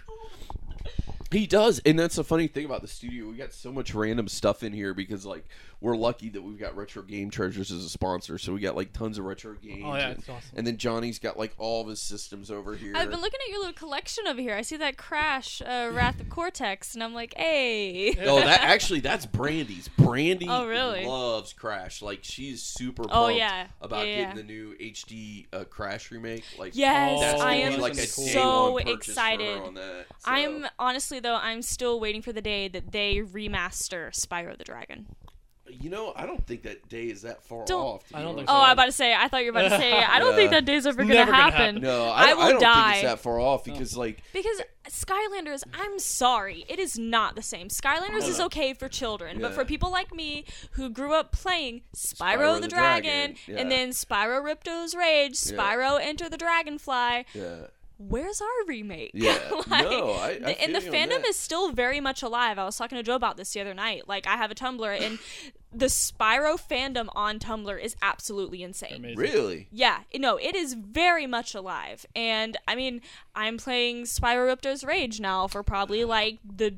He does, and that's the funny thing about the studio. We got so much random stuff in here because, like, we're lucky that we've got Retro Game Treasures as a sponsor. So we got like tons of retro games.
Oh, yeah,
and,
it's awesome.
and then Johnny's got like all of his systems over here.
I've been looking at your little collection over here. I see that Crash, uh, Wrath of Cortex, and I'm like, hey.
Oh, that actually that's Brandy's. Brandy
Oh, really?
loves Crash. Like she's super pumped
Oh, yeah.
about
Yeah,
getting
yeah.
the new HD uh, Crash remake. Like
Yes,
that's
I am
be like a
so
one for her
excited.
on that, so.
I'm honestly though, I'm still waiting for the day that they remaster Spyro the Dragon.
You know, I don't think that day is that far
Don't-
off.
I don't
honest.
think
Oh. I'm about to say. I thought you were about to say. I don't
Yeah.
think that day's ever gonna happen.
happen.
No,
I
I,
will
I don't
die.
think it's that far off because like
Because Skylanders, I'm sorry, it is not the same. Skylanders is okay for children, but for people like me who grew up playing Spyro,
Spyro
the,
the
Dragon,
Dragon, yeah.
and then Spyro Ripto's Rage,
Yeah.
Spyro Enter the Dragonfly,
yeah.
Where's our remake?
Yeah.
Like,
No, I- I
the- and the
feel you on
fandom
that.
is still very much alive. I was talking to Joe about this the other night. Like, I have a Tumblr, and the Spyro fandom on Tumblr is absolutely insane.
amazing.
Really?
Yeah, no, it is very much alive. And I mean, I'm playing Spyro Ripto's Rage now for probably like the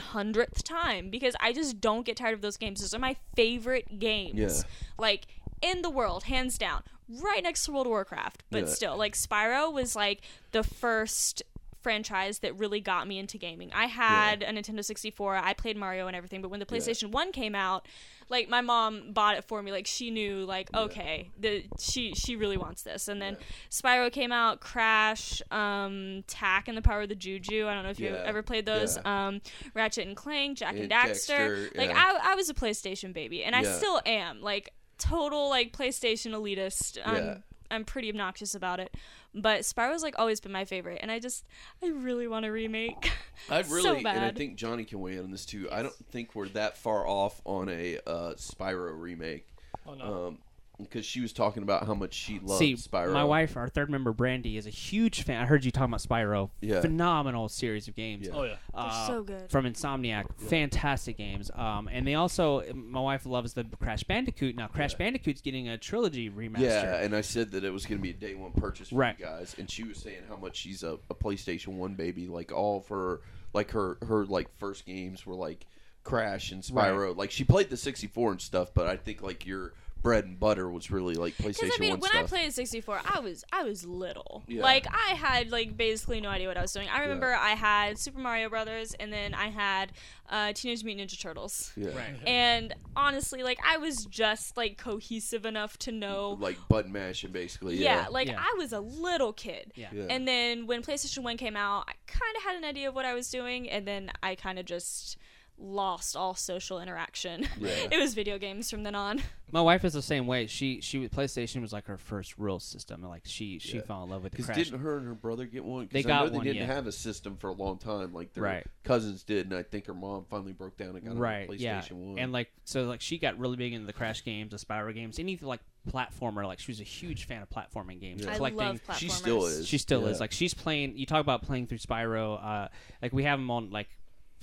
hundredth time because I just don't get tired of those games. Those are my favorite games.
Yeah.
Like in the world, hands down. Right next to World of Warcraft. But
Yeah.
still, like Spyro was like the first franchise that really got me into gaming. I had a Nintendo 64. I played Mario and everything, but when the PlayStation 1 came out, like my mom bought it for me like she knew like okay, the she she really wants this. And then Spyro came out, Crash, um Tak and the Power of the Juju. I don't know if you've
Yeah.
ever played those. Um Ratchet and Clank, Jak and,
And
Daxter.
Daxter,
Like
yeah.
I I was a PlayStation baby and I
Yeah.
still am. Like total like PlayStation elitist. I'm
Yeah.
I'm pretty obnoxious about it. But Spyro's like always been my favorite and I just I really want a remake.
I
So
really, and I think Johnny can weigh in on this too. I don't think we're that far off on a uh, Spyro remake.
Oh no.
Um, because she was talking about how much she loves
See,
Spyro.
my wife, our third member, Brandy, is a huge fan. I heard you talking about Spyro.
Yeah.
Phenomenal series of games.
Yeah.
oh yeah.
Uh,
so good.
From Insomniac. Fantastic games. Um, and they also, my wife loves the Crash Bandicoot. Now, Crash Bandicoot's getting a trilogy remaster.
Yeah, and I said that it was going to be a day one purchase for
Right.
you guys, and she was saying how much she's a, a PlayStation One baby. Like all of her, like her her like first games were like Crash and Spyro. Like she played the 64 and stuff, but I think like your bread and butter was really like PlayStation
Because I mean,
One
when
stuff.
I played 64, I was I was little.
Yeah.
Like I had like basically no idea what I was doing. I remember I had Super Mario Brothers, and then I had uh, Teenage Mutant Ninja Turtles.
yeah.
Right.
And honestly, like I was just like cohesive enough to know.
Like button mashing, basically.
Yeah,
Yeah,
like
Yeah.
I was a little kid.
Yeah.
Yeah.
And then when PlayStation 1 came out, I kind of had an idea of what I was doing, and then I kind of just lost all social interaction.
Yeah.
it was video games from then on.
My wife is the same way. She she PlayStation was like her first real system. Like she she
Yeah.
fell in love with the
Because didn't her and her brother get one? 'Cause
They
I
got
know they
one,
didn't
yeah.
have a system for a long time. Like their
Right.
cousins did, and I think her mom finally broke down and got
right
a PlayStation
yeah
One.
and like so like she got really big into the crash games the spyro games anything like platformer like she was a huge fan of platforming games
Yeah.
I
collecting
love platformers.
She still is.
she still
Yeah.
is like she's playing you talk about playing through spyro uh like we have them on like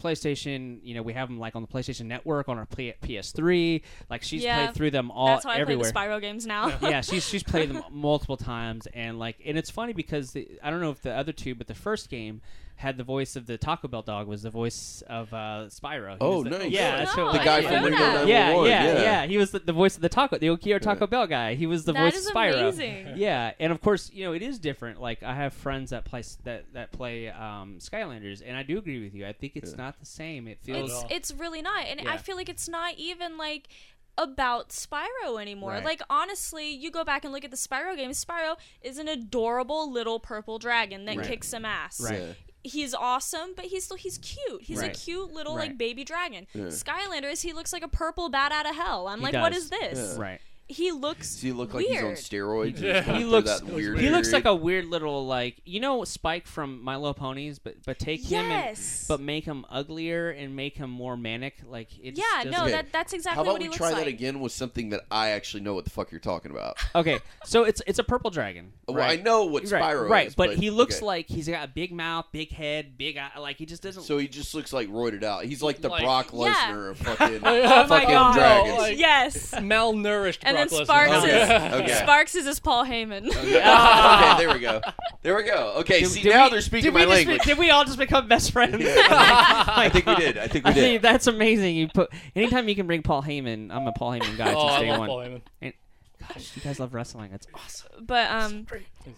PlayStation. You know, we have them like on the PlayStation Network on our P- PS3. Like she's
Yeah,
played through them all
That's how I
everywhere.
play the Spyro games now.
yeah, she's she's played them multiple times, and like, and it's funny because the, I don't know if the other two, but the first game had the voice of the Taco Bell dog was the voice of uh, Spyro. He
Oh,
the,
nice.
Yeah,
Oh,
that's
no,
what-
The guy
didn't
from
know
Ringo
that.
yeah, yeah,
yeah.
yeah, He was the, the voice of the Taco, the Okio Taco Bell guy. He was the
That
voice
is
of Spyro.
amazing.
Yeah, and of course, you know it is different. Like I have friends that play that that play um, Skylanders, and I do agree with you. I think it's not the same. It feels
It's it's really not, and
Yeah.
I feel like it's not even like about Spyro anymore.
Right.
Like honestly, you go back and look at the Spyro games. Spyro is an adorable little purple dragon that
Right.
kicks some ass.
Right.
Yeah.
He's awesome, but he's still he's cute. He's
Right.
a cute little
Right.
like baby dragon.
Yeah.
Skylanders, he looks like a purple bat out of hell. I'm
He
like, what
does.
is this?
right.
He looks.
Does he look like he's on steroids?
Yeah.
He looks
that weird
he looks like
period?
a weird little like you know Spike from My Little Ponies, but but take him and
Yes.
but make him uglier and make him more manic. Like it's
yeah, no,
Okay.
that that's exactly
How about
what he
we
looks
try
like.
that again with something that I actually know what the fuck you're talking about?
okay. So it's it's a purple dragon.
Oh, well,
right?
I know what
right,
Spyro
right,
is,
but, he looks
okay.
like he's got a big mouth, big head, big eye. Like he just doesn't.
So he just looks like roided out. He's like the
Like-
Brock
Yeah.
Lesnar of fucking,
Oh my
fucking
God.
dragons.
Like-
yes.
Malnourished.
And then
Brock Lesnar.
Sparx
Okay,
is
okay.
Sparx is his Paul Heyman.
okay, there we go. There we go. Okay,
Did-
see
did
now
we-
they're speaking
did
my
we just be-
language.
did we all just become best friends?
I think we did. I think we
I
did.
think that's amazing. You put anytime you can bring Paul Heyman. I'm a Paul Heyman guy
Oh,
since
I
day
love
one.
Paul Heyman.
Gosh, you guys love wrestling. That's awesome.
But um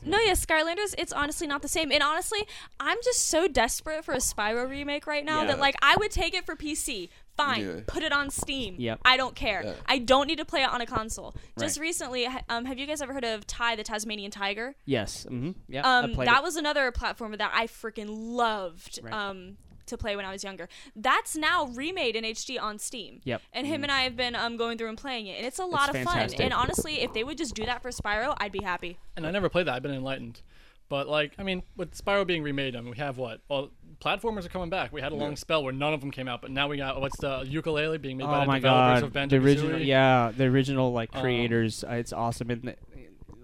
no, yeah, Skylanders, it's honestly not the same. And honestly, I'm just so desperate for a Spyro remake right now
Yeah.
that like I would take it for PC. Fine,
Yeah.
put it on Steam.
Yep.
I don't care.
Yeah.
I don't need to play it on a console. Just
Right.
recently, um, have you guys ever heard of Ty the Tasmanian Tiger?
Yes. Mm-hmm. Yeah.
Um, that
it.
was another platformer that I freaking loved.
Right.
Um, to play when I was younger. That's now remade in HD on Steam.
Yep.
And him and I have been um going through and playing it, and it's a lot of
fantastic.
fun. And honestly, if they would just do that for Spyro, I'd be happy.
And I never played that. I've been enlightened. But like, I mean, with Spyro being remade, I mean, we have what? Well, platformers are coming back. We had a long spell where none of them came out, but now we got what's the Yooka-Laylee being made by
Oh
the
my
developers
god,
of
the
Banjo
original, yeah, the original like
Um,
creators. uh, it's awesome, and the-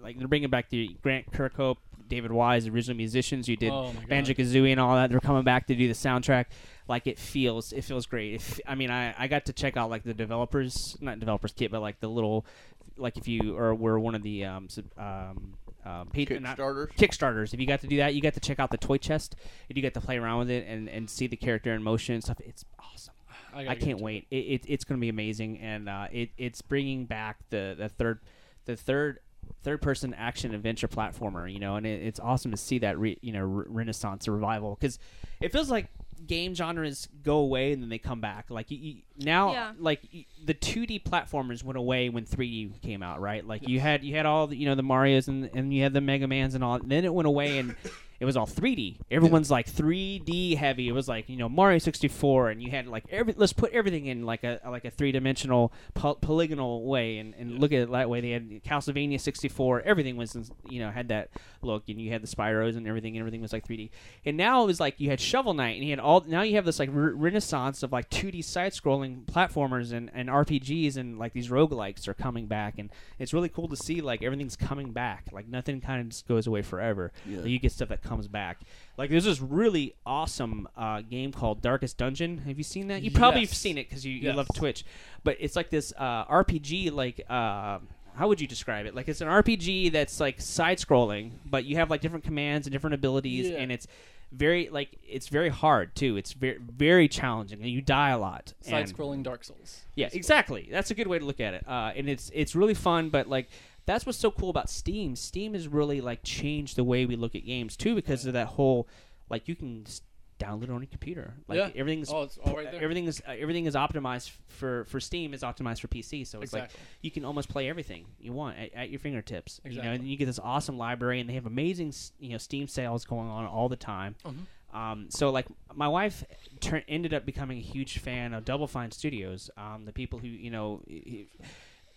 like they're bringing back the Grant Kirkhope, David Wise, original musicians You did
Oh.
Banjo Kazooie and all that. They're coming back to do the soundtrack. Like it feels, it feels great. If, I mean, I, I got to check out like the developers, not developers kit, but like the little, like if you or were one of the um, sub- um, um Patreon, not-
Kickstarters.
Kickstarters. If you got to do that, you got to check out the toy chest, and you get to play around with it and, and see the character in motion and stuff. It's awesome.
gotta
I can't
into
wait. It, it, it's going to be amazing, and uh, it, it's bringing back the, the third, the third, third person action adventure platformer. You know, and it, it's awesome to see that re, you know re- renaissance revival because it feels like game genres go away and then they come back. Like you, you, now,
Yeah.
like y the 2D platformers went away when 3D came out, right? Like you had you had all the you know the Mario's and and you had the Mega Man's and all. And then it went away and. It was all 3D. Everyone's like 3D heavy. It was like you know Mario 64, and you had like every. Let's put everything in like a like a three dimensional poly- polygonal way, and, and look at it that way. They had Castlevania 64. Everything was you know had that look, and you had the Spyros and everything. And everything was like 3D. And now it was like you had Shovel Knight, and you had all. Now you have this like re- renaissance of like 2D side scrolling platformers and, and RPGs, and like these roguelikes are coming back, and it's really cool to see like everything's coming back. Like nothing kind of just goes away forever.
Yeah.
Like, you get stuff that comes back. Like there's this really awesome uh, game called Darkest Dungeon. Have you seen that? You probably have seen it because you, you
Yes.
love Twitch. But it's like this uh, RPG. Like uh, how would you describe it? Like it's an RPG that's like side scrolling, but you have like different commands and different abilities,
Yeah.
and it's very like it's very hard too. It's very very challenging, and you die a lot.
Side-scrolling Dark Souls.
yeah, exactly. That's a good way to look at it. Uh, and it's it's really fun, but like that's what's so cool about Steam. Steam has really like changed the way we look at games too, because of that whole like you can just download it on your computer. Like
Yeah.
everything's
Oh, it's all right there.
everything is uh, everything is optimized for for Steam is optimized for PC. So it's like you can almost play everything you want at, at your fingertips. You know, and you get this awesome library, and they have amazing you know Steam sales going on all the time.
Mm-hmm.
Um, so like my wife tur- ended up becoming a huge fan of Double Fine Studios. Um, the people who you know. i-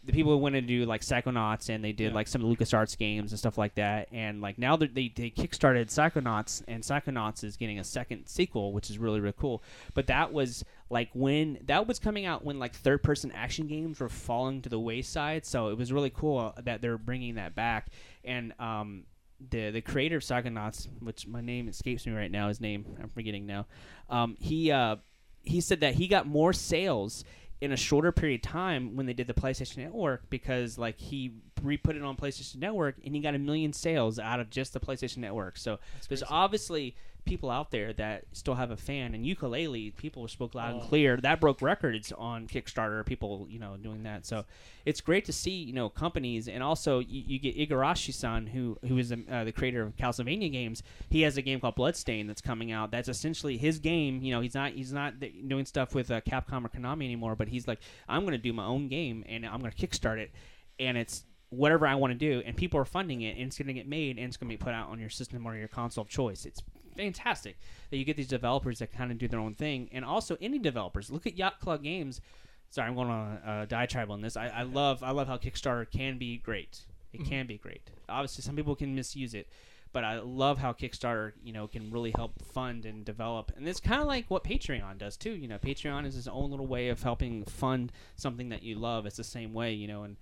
the people who went to do like Psychonauts and they did
Yeah.
like some LucasArts games and stuff like that, and like now they they kickstarted Psychonauts, and Psychonauts is getting a second sequel, which is really really cool. But that was like when that was coming out when like third person action games were falling to the wayside, so it was really cool that they're bringing that back. And um, the the creator of Psychonauts, which my name escapes me right now, his name I'm forgetting now. Um, he uh, he said that he got more sales in a shorter period of time when they did the PlayStation Network because like he re-put it on PlayStation Network and he got a million sales out of just the PlayStation Network. So there's obviously people out there that still have a fan and Yooka-Laylee people spoke loud and
Oh.
clear. That broke records on kickstarter people you know doing that. So it's great to see you know companies and also you, you get igarashi-san who who is um, uh, the creator of castlevania games. He has a game called bloodstain that's coming out. That's essentially his game. You know he's not he's not doing stuff with uh, capcom or konami anymore but he's like i'm going to do my own game and i'm going to kickstart it. And it's whatever I want to do, and people are funding it, and it's going to get made, and it's going to be put out on your system or your console of choice. It's fantastic that you get these developers that kind of do their own thing, and also indie developers. Look at Yacht Club Games. Sorry, I'm going on a, a diatribe on this. I, I love I love how Kickstarter can be great. It mm-hmm. can be great. Obviously, some people can misuse it, but I love how Kickstarter, you know, can really help fund and develop. And it's kind of like what Patreon does too. You know, Patreon is its own little way of helping fund something that you love. It's the same way, you know, and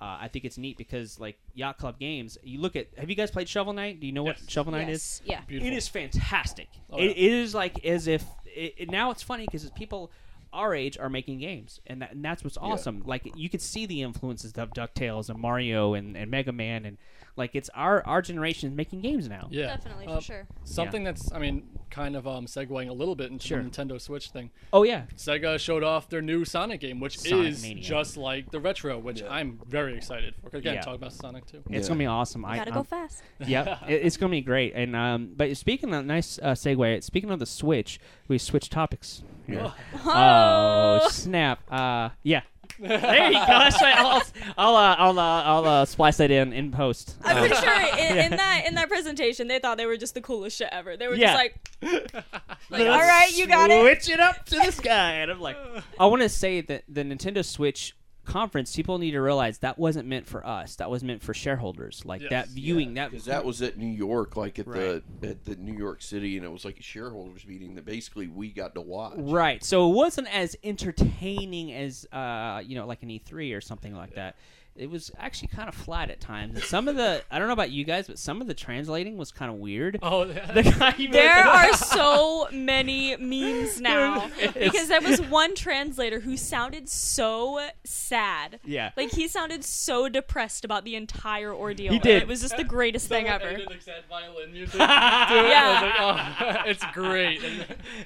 uh, I think it's neat because like Yacht Club Games, you look at. Have you guys played Shovel Knight? Do you know
Yes.
what Shovel Knight is?
Yes. Yeah.
Beautiful.
It is fantastic.
Oh,
it,
yeah.
it is like as if it, it- now it's funny because people our age are making games, and, that, and that's what's awesome. Like you could see the influences of Ducktales and Mario and, and Mega Man, and like it's our our generation making games now.
Yeah,
Definitely,
Uh,
for sure.
Something that's, I mean, kind of um, segueing a little bit into
Sure.
the Nintendo Switch thing.
Oh yeah,
Sega showed off their new Sonic game, which
Sonic
is
Mania.
just like the retro, which
Yeah.
I'm very excited for. Again,
Yeah.
talk about Sonic too.
it's
Yeah.
gonna be awesome. I
Gotta
I'm-
go fast.
yeah, it, it's gonna be great. And um, but speaking of nice uh, segue, speaking of the Switch, we switch topics. Here. Oh snap! Uh, yeah. There you go. That's right. I'll I'll uh, I'll, uh, I'll uh, splice that in in post.
I'm
Uh,
pretty sure in, in that in that presentation they thought they were just the coolest shit ever. They were
Yeah.
just like, like all right, you got it.
Switch it up to the sky. And I'm like, I want to say that the Nintendo Switch conference, people need to realize that wasn't meant for us. That was meant for shareholders. Like
Yes.
that viewing. that
because that was at New York, like at
Right.
the at the New York City, and it was like a shareholders meeting that basically we got to watch.
Right. So it wasn't as entertaining as uh, you know, like an E3 or something like that. It was actually kind of flat at times. And some of the I don't know about you guys, but some of the translating was kind of weird.
Oh,
The guy
There
wrote-
are so many memes now because there was one translator who sounded so sad.
Yeah.
Like he sounded so depressed about the entire ordeal.
He
and
did.
It was just the greatest thing ever.
edited, like, sad violin music. to it, and I was like, oh, it's great.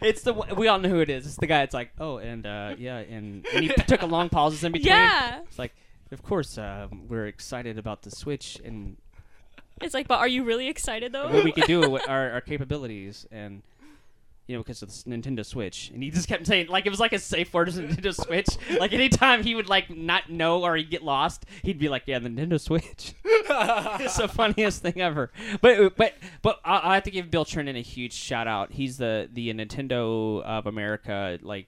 It's the we all know who it is. It's the guy. It's like, oh, and uh, yeah, and, and he took a long pauses in between.
Yeah.
It's like, of course, um, we're excited about the Switch and
It's like, but are you really excited though?
what we could do with our, our capabilities and. You know, because of the s- Nintendo Switch, and he just kept saying like it was like a safe word, Nintendo Switch. Like anytime he would like not know or he'd get lost, he'd be like, "Yeah, the Nintendo Switch." it's the funniest thing ever. But but but I, I have to give Bill Trinen a huge shout out. He's the the Nintendo of America like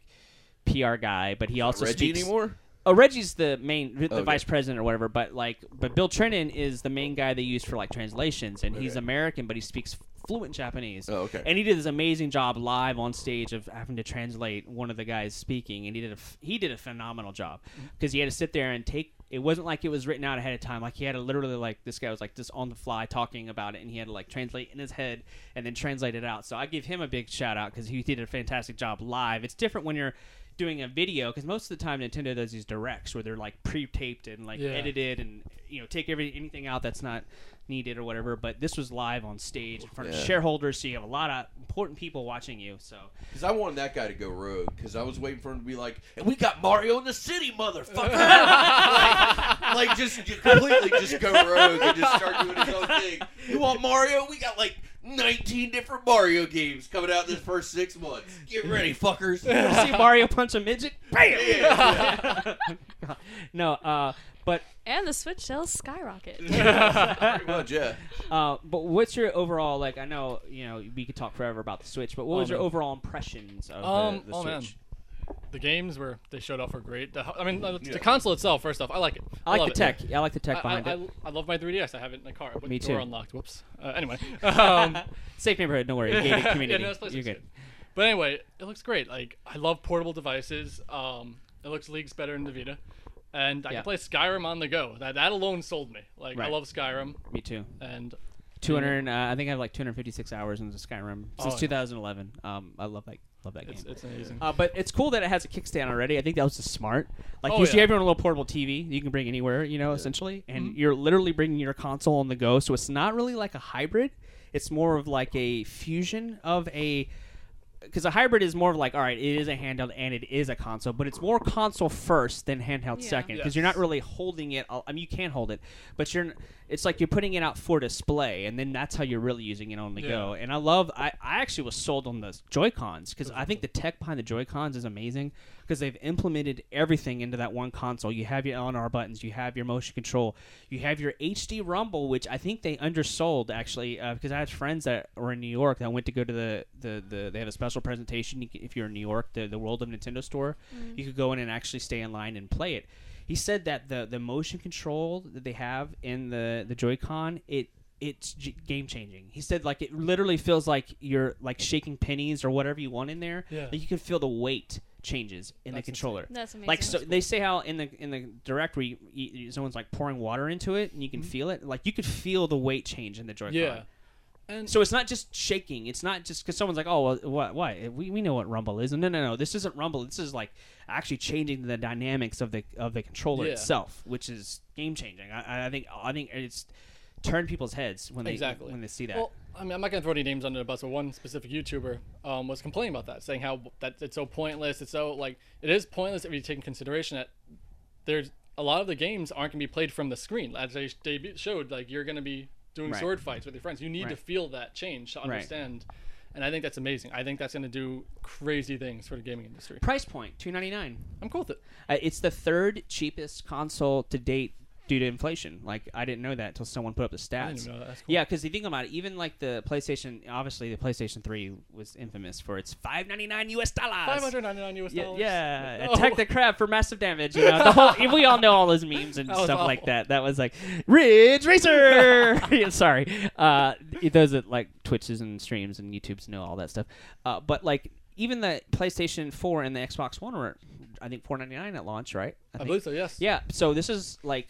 PR guy, but he also
Reggie
speaks.
anymore?
Oh, Reggie's the main, the oh,
Okay.
vice president or whatever. But like, but Bill Trinen is the main guy they use for like translations, and he's
Okay.
American, but he speaks fluent Japanese.
Oh, okay.
And he did this amazing job live on stage of having to translate one of the guys speaking, and he did a he did a phenomenal job mm-hmm. because he had to sit there and take. It wasn't like it was written out ahead of time. Like he had to literally like this guy was like just on the fly talking about it, and he had to like translate in his head and then translate it out. So I give him a big shout out because he did a fantastic job live. It's different when you're doing a video because most of the time Nintendo does these directs where they're like pre-taped and like
Yeah.
edited and you know take every anything out that's not needed or whatever. But this was live on stage in front of shareholders, so you have a lot of important people watching you. So
Because I wanted that guy to go rogue. Because I was waiting for him to be like, "And we got Mario in the city, motherfucker!" like, like just completely just go rogue and just start doing his own thing. You want Mario? We got like 19 different Mario games coming out this first six months. Get ready, fuckers.
see Mario punch a midget. Bam!
Yeah.
no, uh, but
And the Switch sales skyrocket.
Pretty much, yeah.
uh, but what's your overall like? I know you know we could talk forever about the Switch, but what
Oh,
was your
man.
overall impressions of
Um,
the, the
oh, man.
Switch?
the games were they showed off were great. The, I mean, the,
Yeah.
the console itself. First off, I like it.
I like
love
the
it.
tech. I like the tech
I,
behind
I,
it.
I, I love my 3DS. I have it in the car. But
Me
door
too.
unlocked. Whoops. Uh, anyway, um,
Safe neighborhood. Don't worry. Gated community.
yeah, no, this place
You're
looks
good.
But anyway, it looks great. Like I love portable devices. Um, it looks leagues better in the Vita, and I
Yeah.
can play Skyrim on the go. That that alone sold me. Like I
Right.
love Skyrim,
Me too.
and
200. Uh, I think I have like 256 hours into Skyrim since
Oh, yeah.
2011. Um, I love like Love that
It's,
game.
it's amazing.
Uh, but it's cool that it has a kickstand already. I think that was just smart. Like
Oh,
usually
yeah.
you have your own little portable TV you can bring anywhere, you know, essentially, and you're literally bringing your console on the go. So it's not really like a hybrid. It's more of like a fusion of a. Because a hybrid is more of like, all right, it is a handheld and it is a console, but it's more console first than handheld
Yeah.
second. Because you're not
Yes.
really holding it. I mean, you can hold it, but you're. It's like you're putting it out for display, and then that's how you're really using it on the
Yeah.
go. And I love. I, I actually was sold on the Joy Cons because I think the tech behind the Joy Cons is amazing because they've implemented everything into that one console. You have your LNR buttons, you have your motion control, you have your HD Rumble, which I think they undersold actually uh, because I had friends that were in New York that went to go to the the, the they have a special presentation. If you're in New York, the the World of Nintendo store, you could go in and actually stay in line and play it. He said that the the motion control that they have in the the Joy-Con it it's g- game changing. He said like it literally feels like you're like shaking pennies or whatever you want in there.
Yeah.
Like you can feel the weight changes in
That's
the controller.
That's amazing.
Like so, they say how in the in the directory y- y- someone's like pouring water into it and you can mm-hmm. feel it. Like you could feel the weight change in the Joy-Con.
yeah. And
So it's not just shaking. It's not just because someone's like, "Oh, well, what? What? We, we know what rumble is." No, no, no. This isn't rumble. This is like actually changing the dynamics of the of the controller
Yeah.
itself, which is game changing. I, I think I think it's turned people's heads when they
Exactly.
when they see that.
Well, I mean, I'm not gonna throw any names under the bus, but one specific YouTuber um, was complaining about that, saying how that it's so pointless. It's so like it is pointless if you take in consideration that there's a lot of the games aren't gonna be played from the screen, as they, they showed. Like you're gonna be doing
Right.
sword fights with your friends. You need to feel that change to understand. And I think that's amazing. I think that's gonna do crazy things for the gaming industry.
Price point two ninety nine.
I'm cool with it.
Uh, it's the third cheapest console to date due to inflation. Like I didn't know that until someone put up the stats.
I didn't know that. That's cool.
Yeah, because you think about it, even like the PlayStation, obviously the PlayStation Three was infamous for its five ninety nine US dollars.
599 US
Yeah,
dollars.
yeah.
Oh.
attack the crab for massive damage. You know, the whole we all know all those memes and stuff like that. That was like Ridge Racer. Yeah, Sorry, uh, those that like Twitches and streams and YouTubes know all that stuff. Uh, but like even the PlayStation Four and the Xbox One were, I think, four ninety nine at launch, right?
I
think.
believe so. Yes.
Yeah. So this is like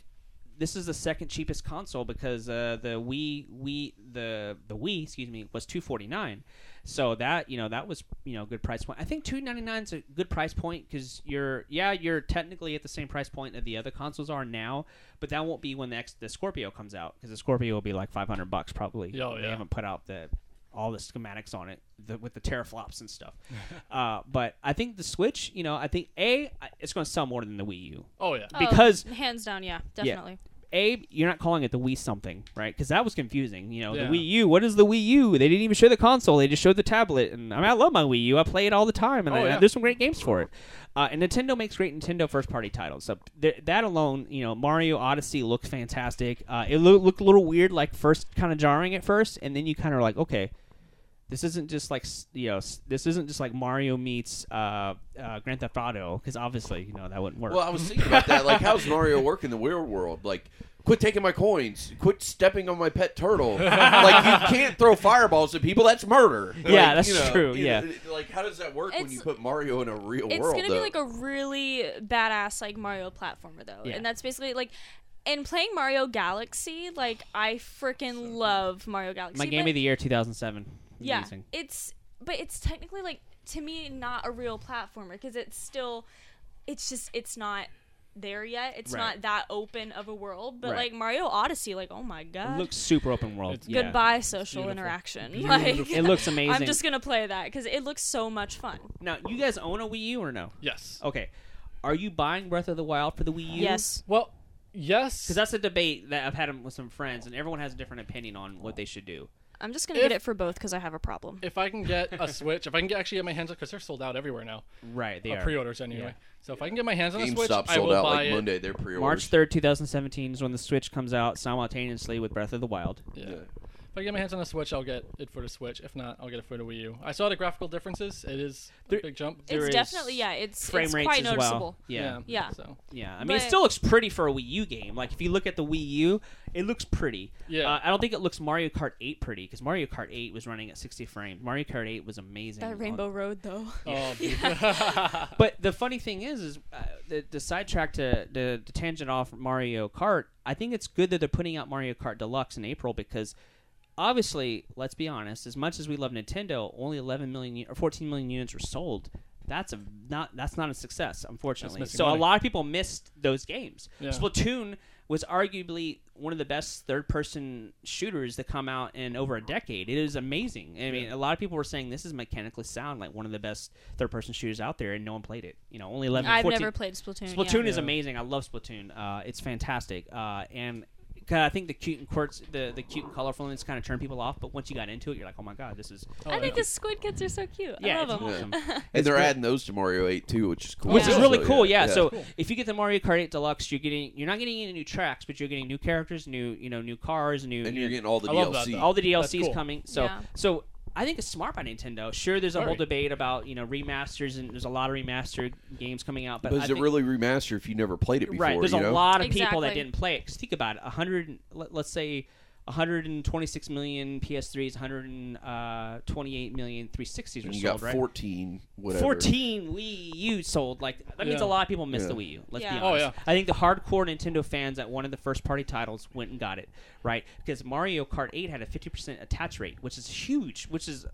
this is the second cheapest console because uh, the Wii Wii the the Wii excuse me was two forty nine. So that you know that was you know a good price point. I think two ninety nine is a good price point because you're yeah you're technically at the same price point that the other consoles are now, but that won't be when the X, the Scorpio comes out because the Scorpio will be like five hundred bucks probably.
Oh, yeah.
They haven't put out the all the schematics on it the, with the teraflops and stuff. uh, but I think the Switch, you know, I think a it's going to sell more than the Wii U
Oh yeah.
Oh,
because
hands down, yeah, definitely.
A you're not calling it the Wii something, right? Because that was confusing. You know,
Yeah.
the Wii U. What is the Wii U? They didn't even show the console. They just showed the tablet. And I mean, I love my Wii U. I play it all the time, and
Oh,
I,
yeah.
there's some great games for it. Uh, and Nintendo makes great Nintendo first party titles. So th- that alone, you know, Mario Odyssey looked fantastic. Uh, it loo- looked a little weird, like first kind of jarring at first, and then you kind of like, okay. This isn't just like you know. This isn't just like Mario meets uh, uh, Grand Theft Auto because obviously you know that wouldn't work.
Well, I was thinking about that. Like, how's Mario work in the real world? Like, quit taking my coins. Quit stepping on my pet turtle. like, you can't throw fireballs at people. That's murder.
Yeah,
Like,
that's
you know,
true,
you
yeah.
like, how does that work when you put Mario in a real
It's
world?
It's gonna
though?
be like a really badass like Mario platformer though,
Yeah.
and that's basically like. And playing Mario Galaxy, like I freaking love Mario Galaxy.
my game of the year 2007.
Yeah,
Amazing.
it's but it's technically like to me not a real platformer because it's still, it's just it's not there yet. It's
Right.
not that open of a world. But
Right.
like Mario Odyssey, like oh my
It
god,
looks super open world.
It's-
yeah.
goodbye social
Beautiful.
interaction.
Beautiful.
Like
It looks amazing.
I'm just gonna play that because it looks so much fun.
Now, you guys own a Wii U or no?
Yes.
Okay. Are you buying Breath of the Wild for the Wii U?
Yes.
Well, yes.
Because that's a debate that I've had with some friends, and everyone has a different opinion on what they should do.
I'm just gonna
If-
get it for both because I have a problem.
if I can get a Switch, if I can get, actually get my hands on, because they're sold out everywhere now,
Right, they
uh,
are.
pre-orders anyway. So if I can get my hands on a Switch,
GameStop
I
sold
will
out
buy
like
it.
Monday. They're pre-orders.
March 3rd, 2017 is when the Switch comes out simultaneously with Breath of the Wild.
Yeah.
Yeah.
If I get my hands on a Switch, I'll get it for the Switch. If not, I'll get it for the Wii U. I saw the graphical differences. It is a big jump.
It's
is
definitely yeah. It's
Frame
it's
rates
quite
as
noticeable.
well. Yeah.
Yeah.
So
Yeah, I mean, it still looks pretty for a Wii U game. Like, if you look at the Wii U, it looks pretty.
Yeah.
Uh, I don't think it looks Mario Kart 8 pretty, because Mario Kart 8 was running at 60 frames. Mario Kart 8 was amazing.
That
on-
Rainbow Road though.
Oh,
But the funny thing is, is uh, the, the sidetrack to the, the tangent off Mario Kart. I think it's good that they're putting out Mario Kart Deluxe in April because obviously, let's be honest. As much as we love Nintendo, only 11 million or 14 million units were sold. That's a not that's not a success, unfortunately.
missing
So a lot of people missed those games.
Yeah.
Splatoon was arguably one of the best third-person shooters that come out in over a decade. It is amazing. I mean,
Yeah.
a lot of people were saying this is mechanically sound, like one of the best third-person shooters out there, and no one played it. You know, only 11.
I've
14
never played Splatoon.
Splatoon
yeah.
is
Yeah.
amazing. I love Splatoon. Uh, it's fantastic. Uh, and 'cause I think the cute and quirks, the the cute and colorful colorfulness kind of turn people off. But once you got into it, you're like, oh my god, this is
Oh,
I think the squid kids are so cute.
yeah,
I love them.
awesome.
And they're
great.
adding those to Mario 8 too, which is cool.
Which is really
So,
cool, yeah. So
Cool.
if you get the Mario Kart 8 Deluxe, you're getting you're not getting any new tracks, but you're getting new characters, new you know new cars, new
and
you
you're getting all the
I
DLC.
all the
That's
DLCs
cool.
coming. So
Yeah.
so I think it's smart by Nintendo. Sure, there's a whole
Very.
debate about you know remasters, and there's a lot of remastered games coming out. But,
but
I
is it
think-
really remaster if you never played it before?
right? There's
you
a
know?
lot of people that didn't play it. 'Cause think about it, 100. Let, let's say 126 million PS3s, 128 million 360s were
And you
sold,
got
right?
14, whatever.
14 Wii U sold. Like that means a lot of people missed
Yeah.
the Wii U. Let's
Yeah.
be
Oh,
honest.
yeah.
I think the hardcore Nintendo fans that wanted the first party titles went and got it, right? Because Mario Kart 8 had a 50% attach rate, which is huge. Which is,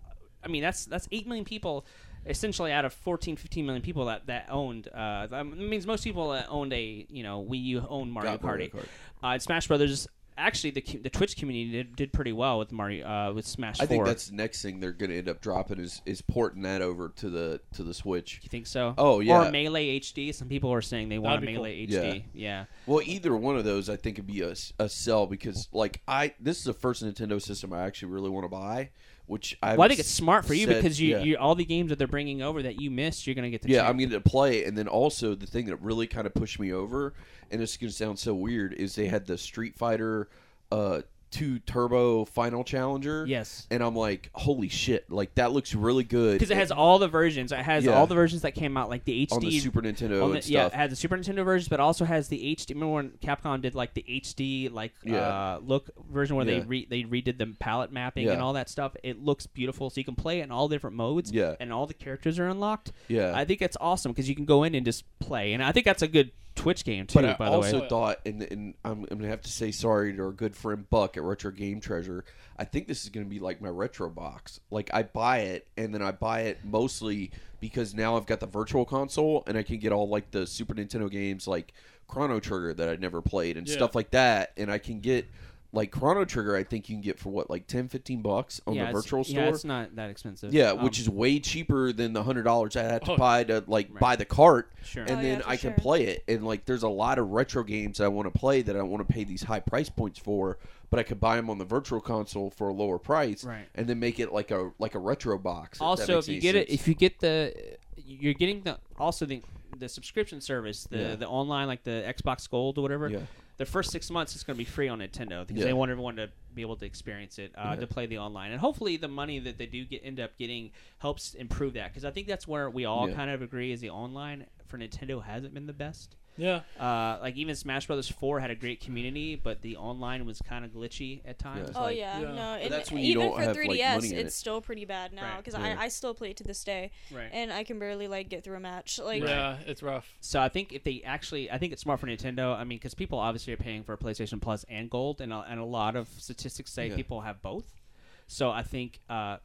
I mean, that's that's 8 million people. Essentially, out of 14, 15 million people that, that owned, uh, that means most people that owned a you know Wii U owned Mario
Got
Kart
Mario
8.
Kart.
Uh, and Smash Brothers, actually, the the Twitch community did, did pretty well with Mario uh, with Smash
I
4.
think that's the next thing they're going to end up dropping is is porting that over to the to the Switch.
you think so?
Oh, yeah.
Or Melee HD. Some people are saying they want a
That'd be cool.
Melee
Yeah.
HD. yeah.
Well, either one of those I think would be a, a sell because like I this is the first Nintendo system I actually really want to buy, which I
Well, I think it's smart for you
said-
because you,
yeah.
you all the games that they're bringing over that you missed, you're gonna get the
yeah,
chance.
I'm going to play, and then also the thing that really kind of pushed me over, and it's going to sound so weird, is they had the Street Fighter uh, Two Turbo Final Challenger.
Yes.
and I'm like, holy shit, like that looks really good
because it has all the versions. It has
Yeah.
all the versions that came out, like the HD
on the Super Nintendo
on the-
and
yeah,
stuff.
it had the Super Nintendo versions, but also has the HD. Remember when Capcom did like the HD like
Yeah.
uh, look version where
Yeah.
they re- they redid the palette mapping
Yeah.
and all that stuff? It looks beautiful, so you can play it in all different modes.
Yeah.
and all the characters are unlocked.
Yeah.
I think it's awesome because you can go in and just play, and I think that's a good Twitch game too.
But I
the
also
way,
thought, and, and I'm, I'm gonna have to say sorry to our good friend Buck at Retro Game Treasure. I think this is gonna be like my retro box. Like I buy it, and then I buy it mostly because now I've got the Virtual Console, and I can get all like the Super Nintendo games, like Chrono Trigger that I never played, and
Yeah.
stuff like that. And I can get like Chrono Trigger. I think you can get for what like 10, 15 bucks on
yeah,
the virtual store.
Yeah, it's not that expensive.
Yeah,
Um,
which is way cheaper than the hundred dollars I had to
Oh.
buy to like
Right.
buy the cart,
Sure.
and
Oh,
then
yeah, for
I can
sure.
play it. And like, there's a lot of retro games I want to play that I want to pay these high price points for, but I could buy them on the virtual console for a lower price,
Right.
And then make it like a like a retro box. that
also
makes
if you
any
get it if you get the you're getting the also the the subscription service the
Yeah.
the online like the xbox gold or whatever
Yeah.
The first six months it's going to be free on nintendo because
Yeah.
they want everyone to be able to experience it uh,
Yeah.
to play the online and hopefully the money that they do get end up getting helps improve that because i think that's where we all
Yeah.
kind of agree is the online for nintendo hasn't been the best
Yeah.
uh, like even Smash Brothers Four had a great community, but the online was kind of glitchy at times.
Yeah.
Oh
like-
yeah,
Yeah.
no,
But
and
that's when you
even
don't
for
have, like,
3DS,
money in
it's
it.
still pretty bad now
Right.
because
Yeah.
I, I still play it to this day,
Right.
and I can barely like get through a match. Like,
Yeah, it's rough.
So I think if they actually, I think it's smart for Nintendo. I mean, because people obviously are paying for PlayStation Plus and Gold, and a, and a lot of statistics say
Yeah.
people have both. So I think. Uh,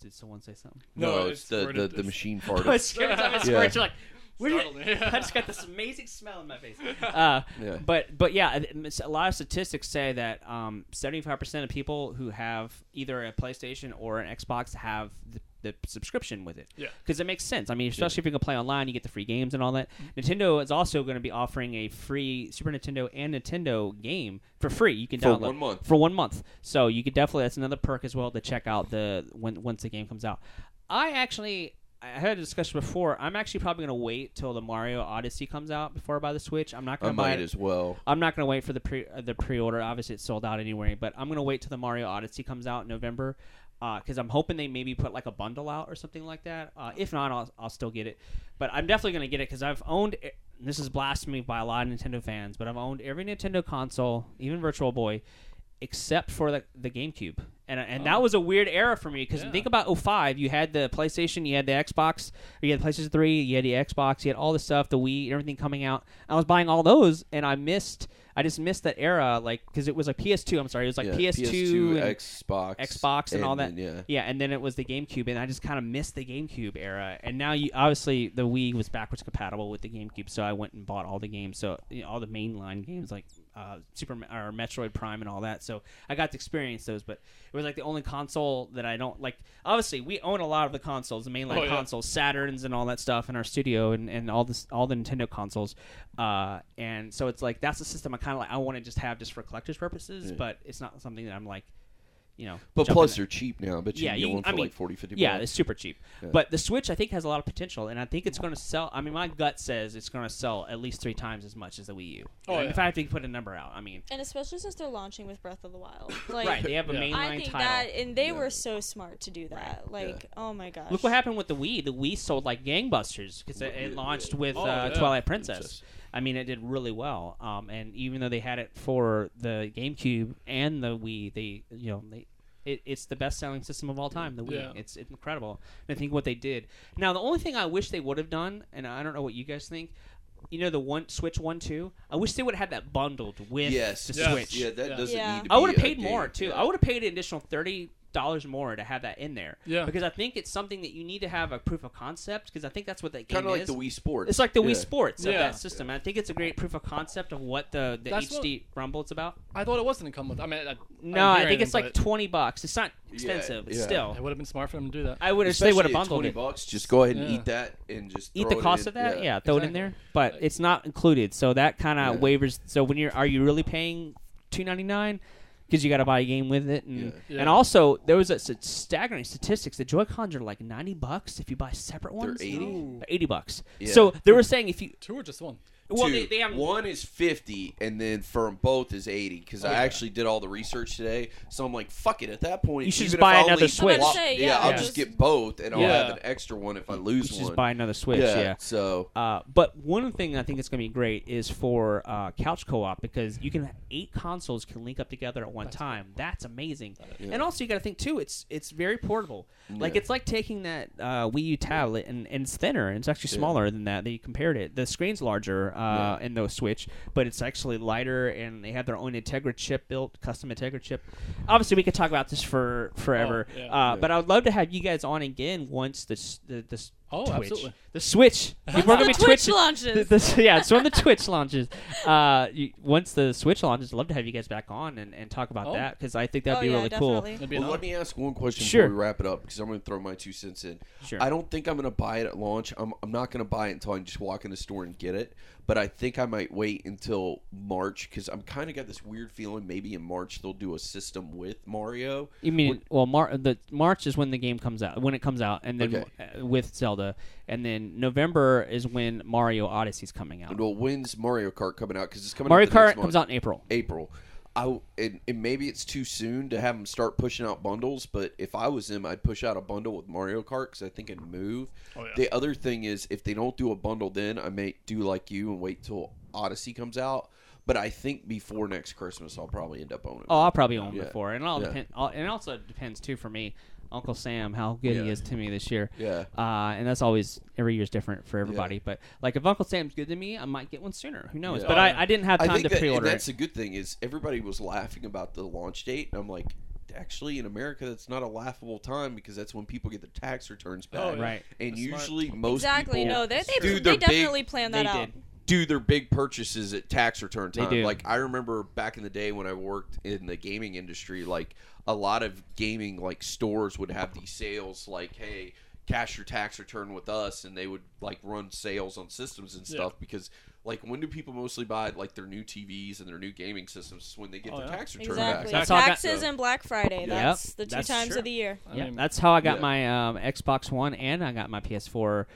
did someone say something?
no,
No,
it's,
it's
the, the, the machine part.
was scared. I was
Yeah.
scared. You're like, where did
Startled.
I just got this amazing smell in my face. Uh,
Yeah.
But but yeah, a lot of statistics say that seventy five percent of people who have either a PlayStation or an Xbox have the, the subscription with it.
Yeah.
Because it makes sense. I mean, especially if you can play online, you get the free games and all that.
Mm-hmm.
Nintendo is also going to be offering a free Super Nintendo and Nintendo game for free. You can
For
download
one month.
for one month. So you could definitely that's another perk as well to check out the when once the game comes out. I actually I had a discussion before. I'm actually probably going to wait till the Mario Odyssey comes out before I buy the Switch. I'm not going to buy
might
it.
as well.
I'm not going to wait for the pre uh, the pre order. Obviously, it's sold out anyway. But I'm going to wait till the Mario Odyssey comes out in November because I'm hoping they maybe put like a bundle out or something like that. Uh, if not, I'll, I'll still get it. But I'm definitely going to get it because I've owned. This is blasphemy by a lot of Nintendo fans, but I've owned every Nintendo console, even Virtual Boy, except for the, the GameCube. And, and that was a weird era for me because
Yeah.
think about 05. You had the PlayStation, you had the Xbox, or you had the PlayStation 3, you had the Xbox, you had all the stuff, the Wii, and everything coming out. I was buying all those, and I missed. I just missed that era, like because it was like PS2. I'm sorry, it was like
Yeah,
PS2, and
Xbox,
Xbox and all that.
yeah.
Yeah, and then it was the GameCube, and I just kind of missed the GameCube era. And now you obviously the Wii was backwards compatible with the GameCube, so I went and bought all the games, so you know, all the mainline games like uh, Super or Metroid Prime and all that. So I got to experience those, but it was like the only console that I don't like. Obviously, we own a lot of the consoles, the mainline
Oh, yeah.
consoles, Saturns and all that stuff in our studio, and, and all this all the Nintendo consoles. Uh, and so it's like that's the system I kind of like. I want to just have just for collectors purposes,
Yeah.
but it's not something that I'm like. You know,
But
jumping
plus,
at.
they're cheap now. But you
Yeah,
can get
can-
one for
I mean,
like 40, 50
Yeah, it's super cheap.
Yeah.
But the Switch, I think, has a lot of potential, and I think it's going to sell. I mean, my gut says it's going to sell at least three times as much as the Wii U.
Oh,
And
yeah.
If I have to put a number out, I mean,
And especially since they're launching with Breath of the Wild. Like,
right? They have a
Yeah.
mainline
I think
title.
that, and they
Yeah.
were so smart to do that. Like, oh my gosh.
Look what happened with the Wii. The Wii sold like gangbusters because it, it launched with
Oh,
uh,
yeah.
Twilight Princess.
Princess.
I mean, it did really well. Um, and even though they had it for the GameCube and the Wii, they you know they. It, it's the best-selling system of all time. The Wii.
Yeah.
It's, it's incredible. And I think what they did. Now, the only thing I wish they would have done, and I don't know what you guys think. You know the one Switch One Two. I wish they would have had that bundled with
yes,
the
Yes.
Switch.
Yeah, that
Yeah.
doesn't
Yeah.
need to be
I would have
a
paid more too.
Yeah.
I would have paid an additional thirty dollars more to have that in there.
Yeah.
Because I think it's something that you need to have a proof of concept. Because I think that's what that game
Kind of like
is.
the Wii Sports.
It's like the
Yeah.
Wii Sports of
Yeah.
that system. I think it's a great proof of concept of what the the
That's what-
HD Rumble is about.
I thought it wasn't come with. I mean, I,
No, I think it's like twenty bucks. It's not expensive. but
yeah.
Still,
it would have been smart for them to do that.
I would have they would have bundled
20
it.
bucks. Just go ahead and
Yeah.
eat that and just
Eat the cost of that, yeah, throw it in there. But it's not included, so that kind of
Yeah.
wavers. So when you're, are you really paying two ninety nine? Because you got to buy a game with it, and
Yeah. Yeah.
and also there was a s- staggering statistics. The Joy Cons are like ninety bucks if you buy separate
They're
ones.
80?
They're eighty bucks.
Yeah.
So they were saying if you
Two or just one.
Well
Two.
they, they have
one is 50 and then for 'em both is 80 because I
Okay.
actually did all the research today so i'm like fuck it at that point
You should
even
just
if
buy
I
another
only
Switch.
swap-
I was gonna say,
yeah,
yeah,
i'll
yeah.
just get both and i'll
Yeah.
have an extra one if i
you
lose
should
one
just buy another Switch. yeah.
so
Uh, but one thing I think is going to be great is for uh, couch co-op because you can eight consoles can link up together at one
That's
time. That's amazing.
Yeah.
And also you got to think too. It's it's very portable. Like
Yeah.
it's like taking that uh, Wii U tablet and, and it's thinner. And it's actually
Yeah.
smaller than that. They compared it. The screen's larger uh,
Yeah.
in the Switch, but it's actually lighter. And they have their own Integra chip built, custom Integra chip. Obviously, we could talk about this for forever.
Oh, yeah.
uh,
Yeah.
But I would love to have you guys on again once this the this.
Oh,
Twitch.
absolutely.
The Switch. We're going to
the
be
Twitch
Twitch
launches.
the, the, yeah, it's when the Twitch launches. Uh, you, once the Switch launches, I'd love to have you guys back on and, and talk about
Oh.
that because I think that'd
oh,
be
yeah,
really
definitely.
That'd be an
well, let me ask one question
Sure.
before we wrap it up because i'm going to throw my two cents in.
Sure.
I don't think I'm going to buy it at launch. I'm, I'm not going to buy it until I just walk in the store and get it. But I think I might wait until March because I'm kind of got this weird feeling maybe in March they'll do a system with Mario.
you mean well, Mar- the March is when the game comes out, when it comes out, and then
Okay.
uh, with Zelda, and then November is when Mario Odyssey's coming out.
Well, when's Mario Kart coming out? Because it's coming.
Mario
out the next
Kart comes
month.
out in April.
April. I and, and maybe it's too soon to have them start pushing out bundles. But if I was them, I'd push out a bundle with Mario Kart because I think it'd move.
Oh, yeah.
The other thing is, if they don't do a bundle, then I may do like you and wait till Odyssey comes out. But I think before next Christmas, I'll probably end up owning. It.
Oh, I'll probably own
Yeah.
before, and it all
Yeah.
depend. all- And it also depends too for me, Uncle Sam, how good he is to me this year.
Yeah.
Uh, and that's always every year's different for everybody. But like if Uncle Sam's good to me, I might get one sooner. Who knows?
Yeah.
But
Oh,
I. I didn't have
I
time
think
to
that,
pre-order
and
it.
that's a good thing. Is everybody was laughing about the launch date, and I'm like, actually, in America, that's not a laughable time because that's when people get their tax returns back.
Oh.
Right.
And
That's smart.
usually, most
exactly.
people
No, they they,
do
they
their big
definitely planned that
They
out.
did.
Do their big purchases at tax return
They
time.
do.
Like I remember back in the day when I worked in the gaming industry, like a lot of gaming like stores would have these sales like, hey, cash your tax return with us and they would like run sales on systems and
Yeah.
stuff because like when do people mostly buy like their new TVs and their new gaming systems It's when they get
Oh,
their
yeah.
tax return
Exactly.
That's
back.
how I got-
Taxes and Black Friday.
Yep,
That's the two
that's
times
true.
of the year.
I
yeah,
mean,
that's how I got
Yeah.
my um, Xbox One and I got my PS4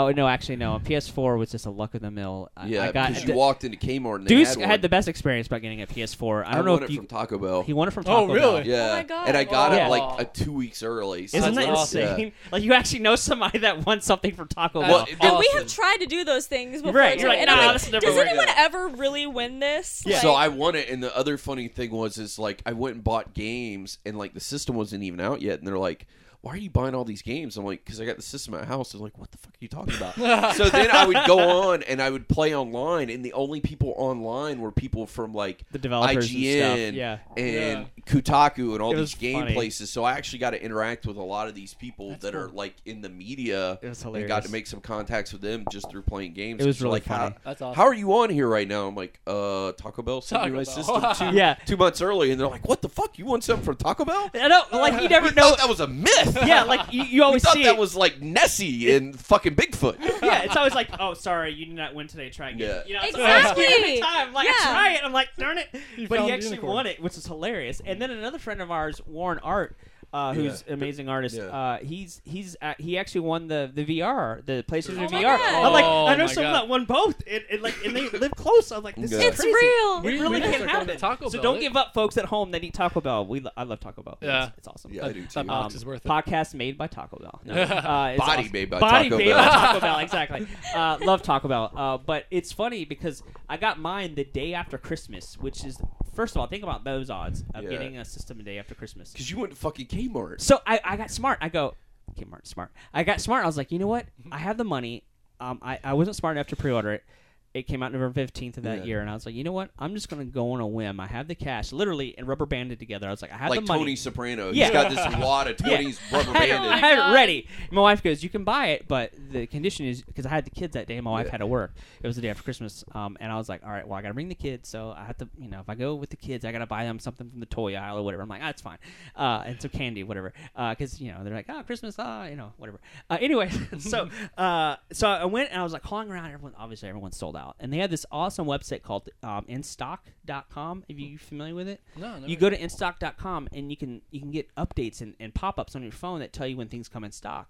Oh no, actually no. A PS4 was just a luck of the mill. I,
Yeah,
I got
because you walked into Kmart and they
Deuce
had,
had,
one.
the best experience about getting a PS4. I don't know
won
if
it
you.
from Taco Bell.
he won it from
oh,
Taco Bell.
Oh, really?
Bell.
yeah,
Oh my God.
and I got
Yeah.
it like a two weeks early. So
Isn't that
awesome.
insane? Like you actually know somebody that won something from Taco
Well,
Bell.
it-
And we have tried to do those things before.
Right, you're like,
and
nah,
I'm like, does anyone
Yeah.
ever really win this?
Yeah.
So I won it, and the other funny thing was is like I went and bought games, and like the system wasn't even out yet, and they're like, "Why are you buying all these games?" I'm like, "Cause I got the system at house." They're like, "What the fuck are you talking about?" so then I would go on and I would play online, and the only people online were people from like
The developers and
IGN
stuff, yeah.
and Kotaku and all
It
these game
funny.
places. So I actually got to interact with a lot of these people that are like in the media.
It was
and got to make some contacts with them just through playing games.
It was
'Cause they're
really
like, how,
funny.
That's awesome.
how are you on here right now? I'm like, uh, Taco Bell sent me my
Bell.
system two,
Yeah.
two months early, and they're like, what the fuck? You want something from Taco Bell?
I don't like you never
We
know.
that was a myth.
Yeah, like you, you
we
always
thought
see
that
it.
was like Nessie and fucking Bigfoot.
yeah, it's always like, oh, sorry, you did not win today. Try again.
Yeah.
You know, it's
Exactly.
like, every time, like,
Yeah.
I try it. I'm like, darn it.
You
but
found
he
the
actually
unicorn.
won it, which is hilarious. And then another friend of ours, Warren Art, uh, who's
Yeah.
an amazing artist.
Yeah.
Uh, he's he's uh, he actually won the the VR, the PlayStation
Oh my
VR.
God.
I'm like,
Oh
I know someone
God.
that won both, and, and like, and they live close. I'm like, this
Yeah.
is
It's
crazy.
real.
It
We-
really
we
can
need to start
happen.
Taco
so don't
right?
give up, folks at home that eat Taco Bell. We lo- I love Taco Bell.
Yeah.
it's, it's awesome.
Yeah, I do
That
too.
box is worth it.
Podcast made by Taco Bell. No, uh, it's
Body
awesome.
made by
Body
Taco
made
Bell.
by Taco Bell. Exactly. Uh, love Taco Bell. Uh, but it's funny because I got mine the day after Christmas, which is first of all, think about those odds of
Yeah.
getting a system a day after Christmas.
Because you went to fucking Kmart.
So I, I got smart. I go, Kmart, smart. I got smart. I was like, you know what? I have the money. Um, I, I wasn't smart enough to pre-order it. It came out November fifteenth of that
Yeah.
year, and I was like, you know what? I'm just gonna go on a whim. I have the cash, literally, and rubber banded together. I was like, I have
Like
the money.
Tony Soprano.
Yeah.
He's got this wad of
Yeah.
20s rubber
I had, it-
banded.
I had it ready. My wife goes, "You can buy it, but the condition is because I had the kids that day. My wife
Yeah.
had to work. It was the day after Christmas, um, and I was like, "All right, well, I got to bring the kids, so I have to, you know, if I go with the kids, I got to buy them something from the toy aisle or whatever." I'm like, "Ah, it's fine," uh, and some candy, whatever, because you know they're like, "Oh, Christmas, ah, you know, whatever." Uh, anyway, so uh, so I went and I was like calling around. Everyone, obviously, everyone's sold out, and they had this awesome website called um, InStock.com. Are you familiar with it?
No, never
you go to instock.com and you can you can get updates and, and pop-ups on your phone that tell you when things come in stock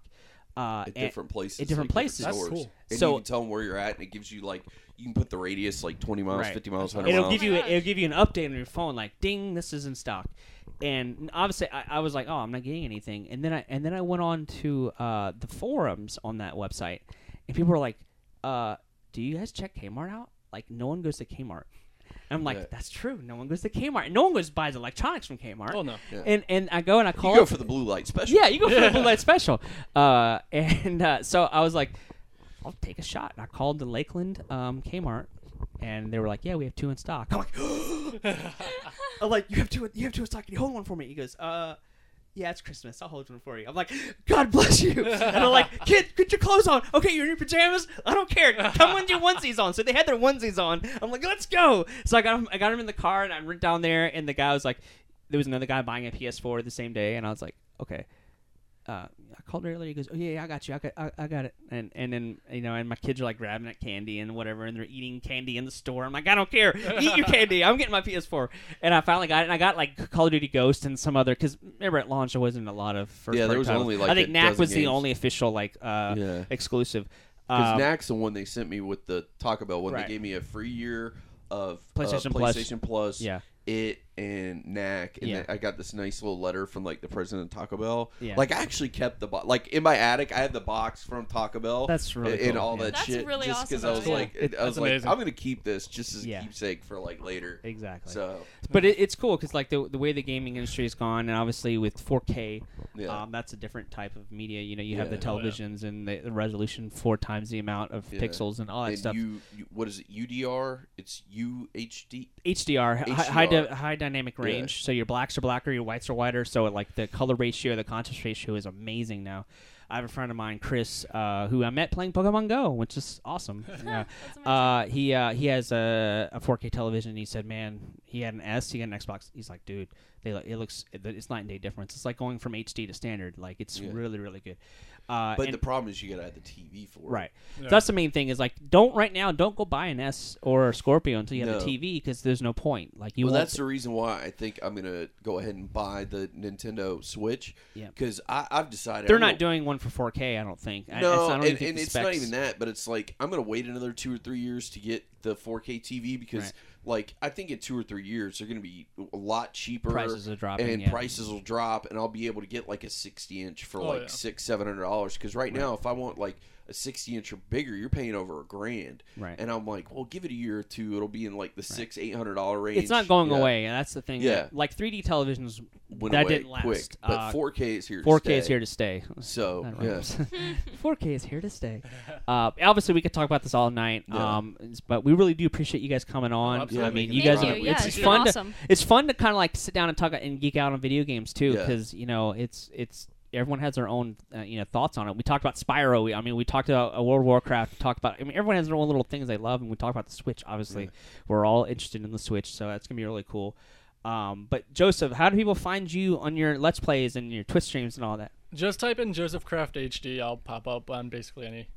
uh,
at
and-
different places.
at different
like
places.
That's
stores.
cool.
And
So-
you can tell them where you're at, and it gives you like you can put the radius like 20 miles,
Right.
50 miles, 100
it'll
miles.
give you it'll give you an update on your phone like ding this is in stock and obviously I, I was like oh i'm not getting anything and then i and then i went on to uh, the forums on that website and people were like uh, do you guys check kmart out like no one goes to kmart and i'm like
Yeah.
that's true no one goes to kmart no one goes buys electronics from kmart
Oh no.
Yeah.
and and i go and i call
you go for the blue light special.
Yeah, you go for the blue light special. Uh, and uh, so I was like, I'll take a shot. And I called the Lakeland um, Kmart, and they were like, Yeah, we have two in stock. I'm like, I'm like, you have two. You have two in stock. Can you hold one for me? He goes, Uh. Yeah, it's Christmas. I'll hold one for you. I'm like, God bless you. And I'm like, kid, get your clothes on. Okay, you're in your pajamas. I don't care. Come with your onesies on. So they had their onesies on. I'm like, let's go. So I got him. I got him in the car, and I went down there, and the guy was like, there was another guy buying a PS4 the same day, and I was like, okay. Uh, I called earlier. He goes, "Oh yeah, yeah, I got you. I got, I, I got it." And and then you know, and my kids are like grabbing at candy and whatever, and they're eating candy in the store. I'm like, I don't care. Eat your candy. I'm getting my PS4. And I finally got it. And I got like Call of Duty Ghost and some other because remember at launch there wasn't a lot of first
Yeah, there was
titles.
only, like,
I think
a
Knack
dozen
was the only official like uh,
Yeah.
exclusive.
Because
Um,
Knack's the one they sent me with the Taco Bell when
Right.
they gave me a free year of
PlayStation
uh,
Plus.
PlayStation Plus.
Yeah.
It and Knack, and
Yeah.
I got this nice little letter from like the president of Taco Bell.
Yeah.
Like I actually kept the box. Like in my attic, I had the box from Taco Bell.
That's really
and, and
cool,
all
yeah.
that
That's
shit.
really
just
awesome
I was like,
It-
I was
that's
like,
amazing.
I'm gonna keep this just as
Yeah.
a keepsake for like later.
exactly.
So
but it, it's cool because like the the way the gaming industry has gone, and obviously with 4K,
Yeah.
um, that's a different type of media. You know, you have the
Yeah. Oh,
yeah.
televisions and the, the resolution four times the amount of
Yeah.
pixels and all that
and
stuff.
you, you, what is it? UDR? It's UHD.
HDR, hi- high
HDR.
Di- high dynamic range. So your blacks are blacker, your whites are whiter. So like the color ratio, the contrast ratio is amazing now. I have a friend of mine, Chris, uh, who I met playing Pokemon Go, which is awesome. yeah. Uh, he uh, he has a, a 4K television. He said, "Man, he had an S, he had an Xbox. He's like, dude, they it looks it's night and day difference. It's like going from HD to standard. Like it's
Yeah.
really really good. Uh,
But
and-
the problem is you gotta have the TV for it.
Right.
Yeah.
So that's the main thing is like don't right now don't go buy an S or a Scorpio until you have
No.
the TV because there's no point. Like you
well,
won't-
that's the reason why I think I'm gonna go ahead and buy the Nintendo Switch.
Yeah.
Because I've decided
they're
I'm
not
gonna-
doing one for 4K. I don't think. I-
No,
it's, I don't
and,
even think
and
the
it's not even that, but it's like I'm gonna wait another two or three years to get the 4K TV because,
Right.
Like, I think in two or three years they're gonna be a lot cheaper.
Prices are dropping,
and
yeah.
prices will drop, and I'll be able to get like a 60 inch for
Oh,
like
yeah.
six, seven hundred dollars. Because right, now, if I want like a 60 inch or bigger, you're paying over a grand.
Right.
And I'm like, well, give it a year or two, it'll be in like the six, eight hundred dollar range.
It's not going
Yeah.
away, and that's the thing.
Yeah.
Like 3D televisions,
Went
that
away
didn't last.
quick, but
Uh,
4K is here.
4K
to
is here to stay.
So
That
yeah.
4K is here to stay. Uh, obviously, we could talk about this all night,
Yeah.
um, but we really do appreciate you guys coming on.
absolutely.
I mean,
Yeah,
you
Thank
guys,
you.
are,
Yeah,
it's,
it's
it's fun.
awesome.
To, it's fun to kind of like sit down and talk and geek out on video games too,
Yeah.
because you know it's it's everyone has their own uh, you know thoughts on it. We talked about Spyro. We, I mean, we talked about uh, World of Warcraft. We talked about. I mean, everyone has their own little things they love, and we talked about the Switch. Obviously,
Yeah.
we're all interested in the Switch, so that's gonna be really cool. Um, but Joseph, how do people find you on your Let's Plays and your Twitch streams and all that?
Just type in Joseph Craft HD. I'll pop up on basically any.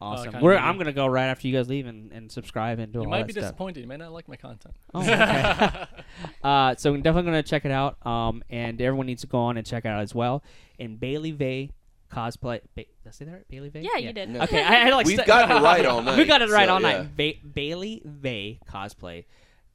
Awesome.
kinda
We're. I'm gonna go right after you guys leave and, and subscribe and do
You
all
might
that
be
stuff.
disappointed. You may not like my content.
Oh, okay. uh, so I'm definitely gonna check it out. Um, and everyone needs to go on and check it out as well. And Bailey Vay cosplay. Ba- did I say that right? Bailey Vay.
Yeah, you did.
Yeah.
Okay, I, I like
We've
st-
gotten it right all night.
we got it right
so,
all
yeah.
night. Ba- Bailey Vay cosplay.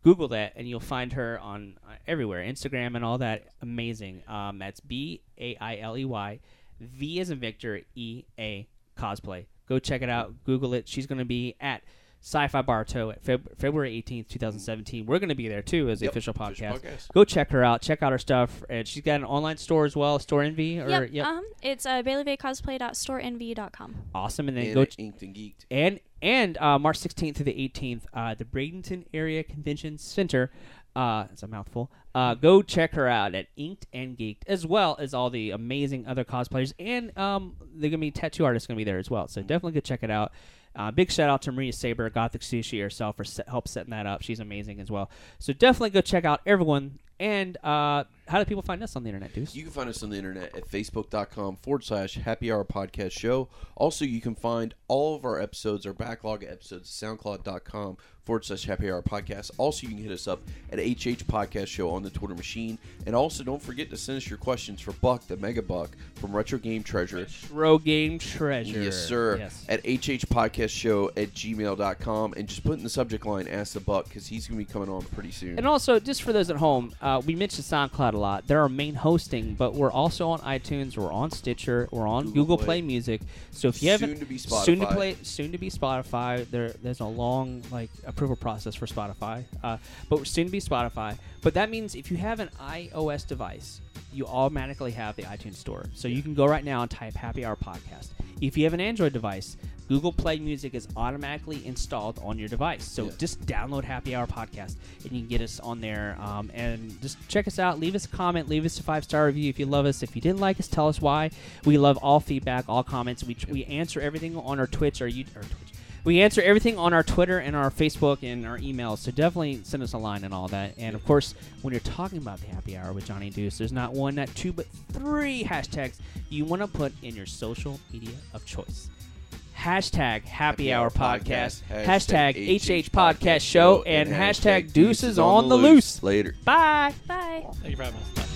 Google that and you'll find her on uh, everywhere, Instagram and all that. Amazing. Um, that's B A I L E Y, V as in Victor, E A cosplay. Go check it out. Google it. She's going to be at Sci-Fi Bartow at Feb- February 18th, 2017. We're going to be there too as the
Yep,
official
official
podcast.
podcast.
Go check her out. Check out her stuff. And she's got an online store as well, Store Envy. Or,
Yep. Um, it's uh, BaileyVayCosplay.storeenvy.com.
awesome. And then
And
go
it inked and geeked.
and and uh, March 16th through the 18th, uh, the Bradenton Area Convention Center. Uh, it's a mouthful. Uh, go check her out at Inked and Geeked, as well as all the amazing other cosplayers, and um, they're gonna be tattoo artists gonna be there as well. So definitely go check it out. Uh, big shout out to Maria Saber, Gothic Sushi herself, for set, help setting that up. She's amazing as well. So definitely go check out everyone. And uh, how do people find us on the internet, Deuce?
You can find us on the internet at facebook.com forward slash happy hour podcast show. Also, you can find all of our episodes, our backlog episodes, soundcloud.com forward slash happy hour podcast. Also, you can hit us up at HH Podcast Show on the Twitter machine. And also, don't forget to send us your questions for Buck, the Mega Buck from Retro Game Treasure.
Retro Game Treasure.
Yes, sir.
Yes.
At HH Podcast Show at gmail.com. And just put in the subject line, ask the Buck, because he's going to be coming on pretty soon.
And also, just for those at home, uh, we mentioned SoundCloud a lot. They're our main hosting, but we're also on iTunes. We're on Stitcher. We're on Google,
Google
Play.
Play.
Music. So if you haven't,
Soon to be
soon to play, soon to be Spotify. There, there's a long like approval process for Spotify, uh, but soon to be Spotify. But that means if you have an iOS device, you automatically have the iTunes Store. So you can go right now and type Happy Hour Podcast. If you have an Android device, Google Play Music is automatically installed on your device. So
Yeah.
just download Happy Hour Podcast and you can get us on there. Um, and just check us out. Leave us a comment. Leave us a five star review if you love us. If you didn't like us, tell us why. We love all feedback, all comments. We, we answer everything on our Twitch or you or Twitch. We answer everything on our Twitter and our Facebook and our emails. So definitely send us a line and all that. And of course, when you're talking about the happy hour with Johnny Deuce, there's not one, not two, but three hashtags you want to put in your social media of choice. Hashtag Happy Hour Podcast, hashtag HH Podcast Show, and hashtag Deuces on the Loose.
Later.
Bye.
Bye.
Thank you for having us. Bye.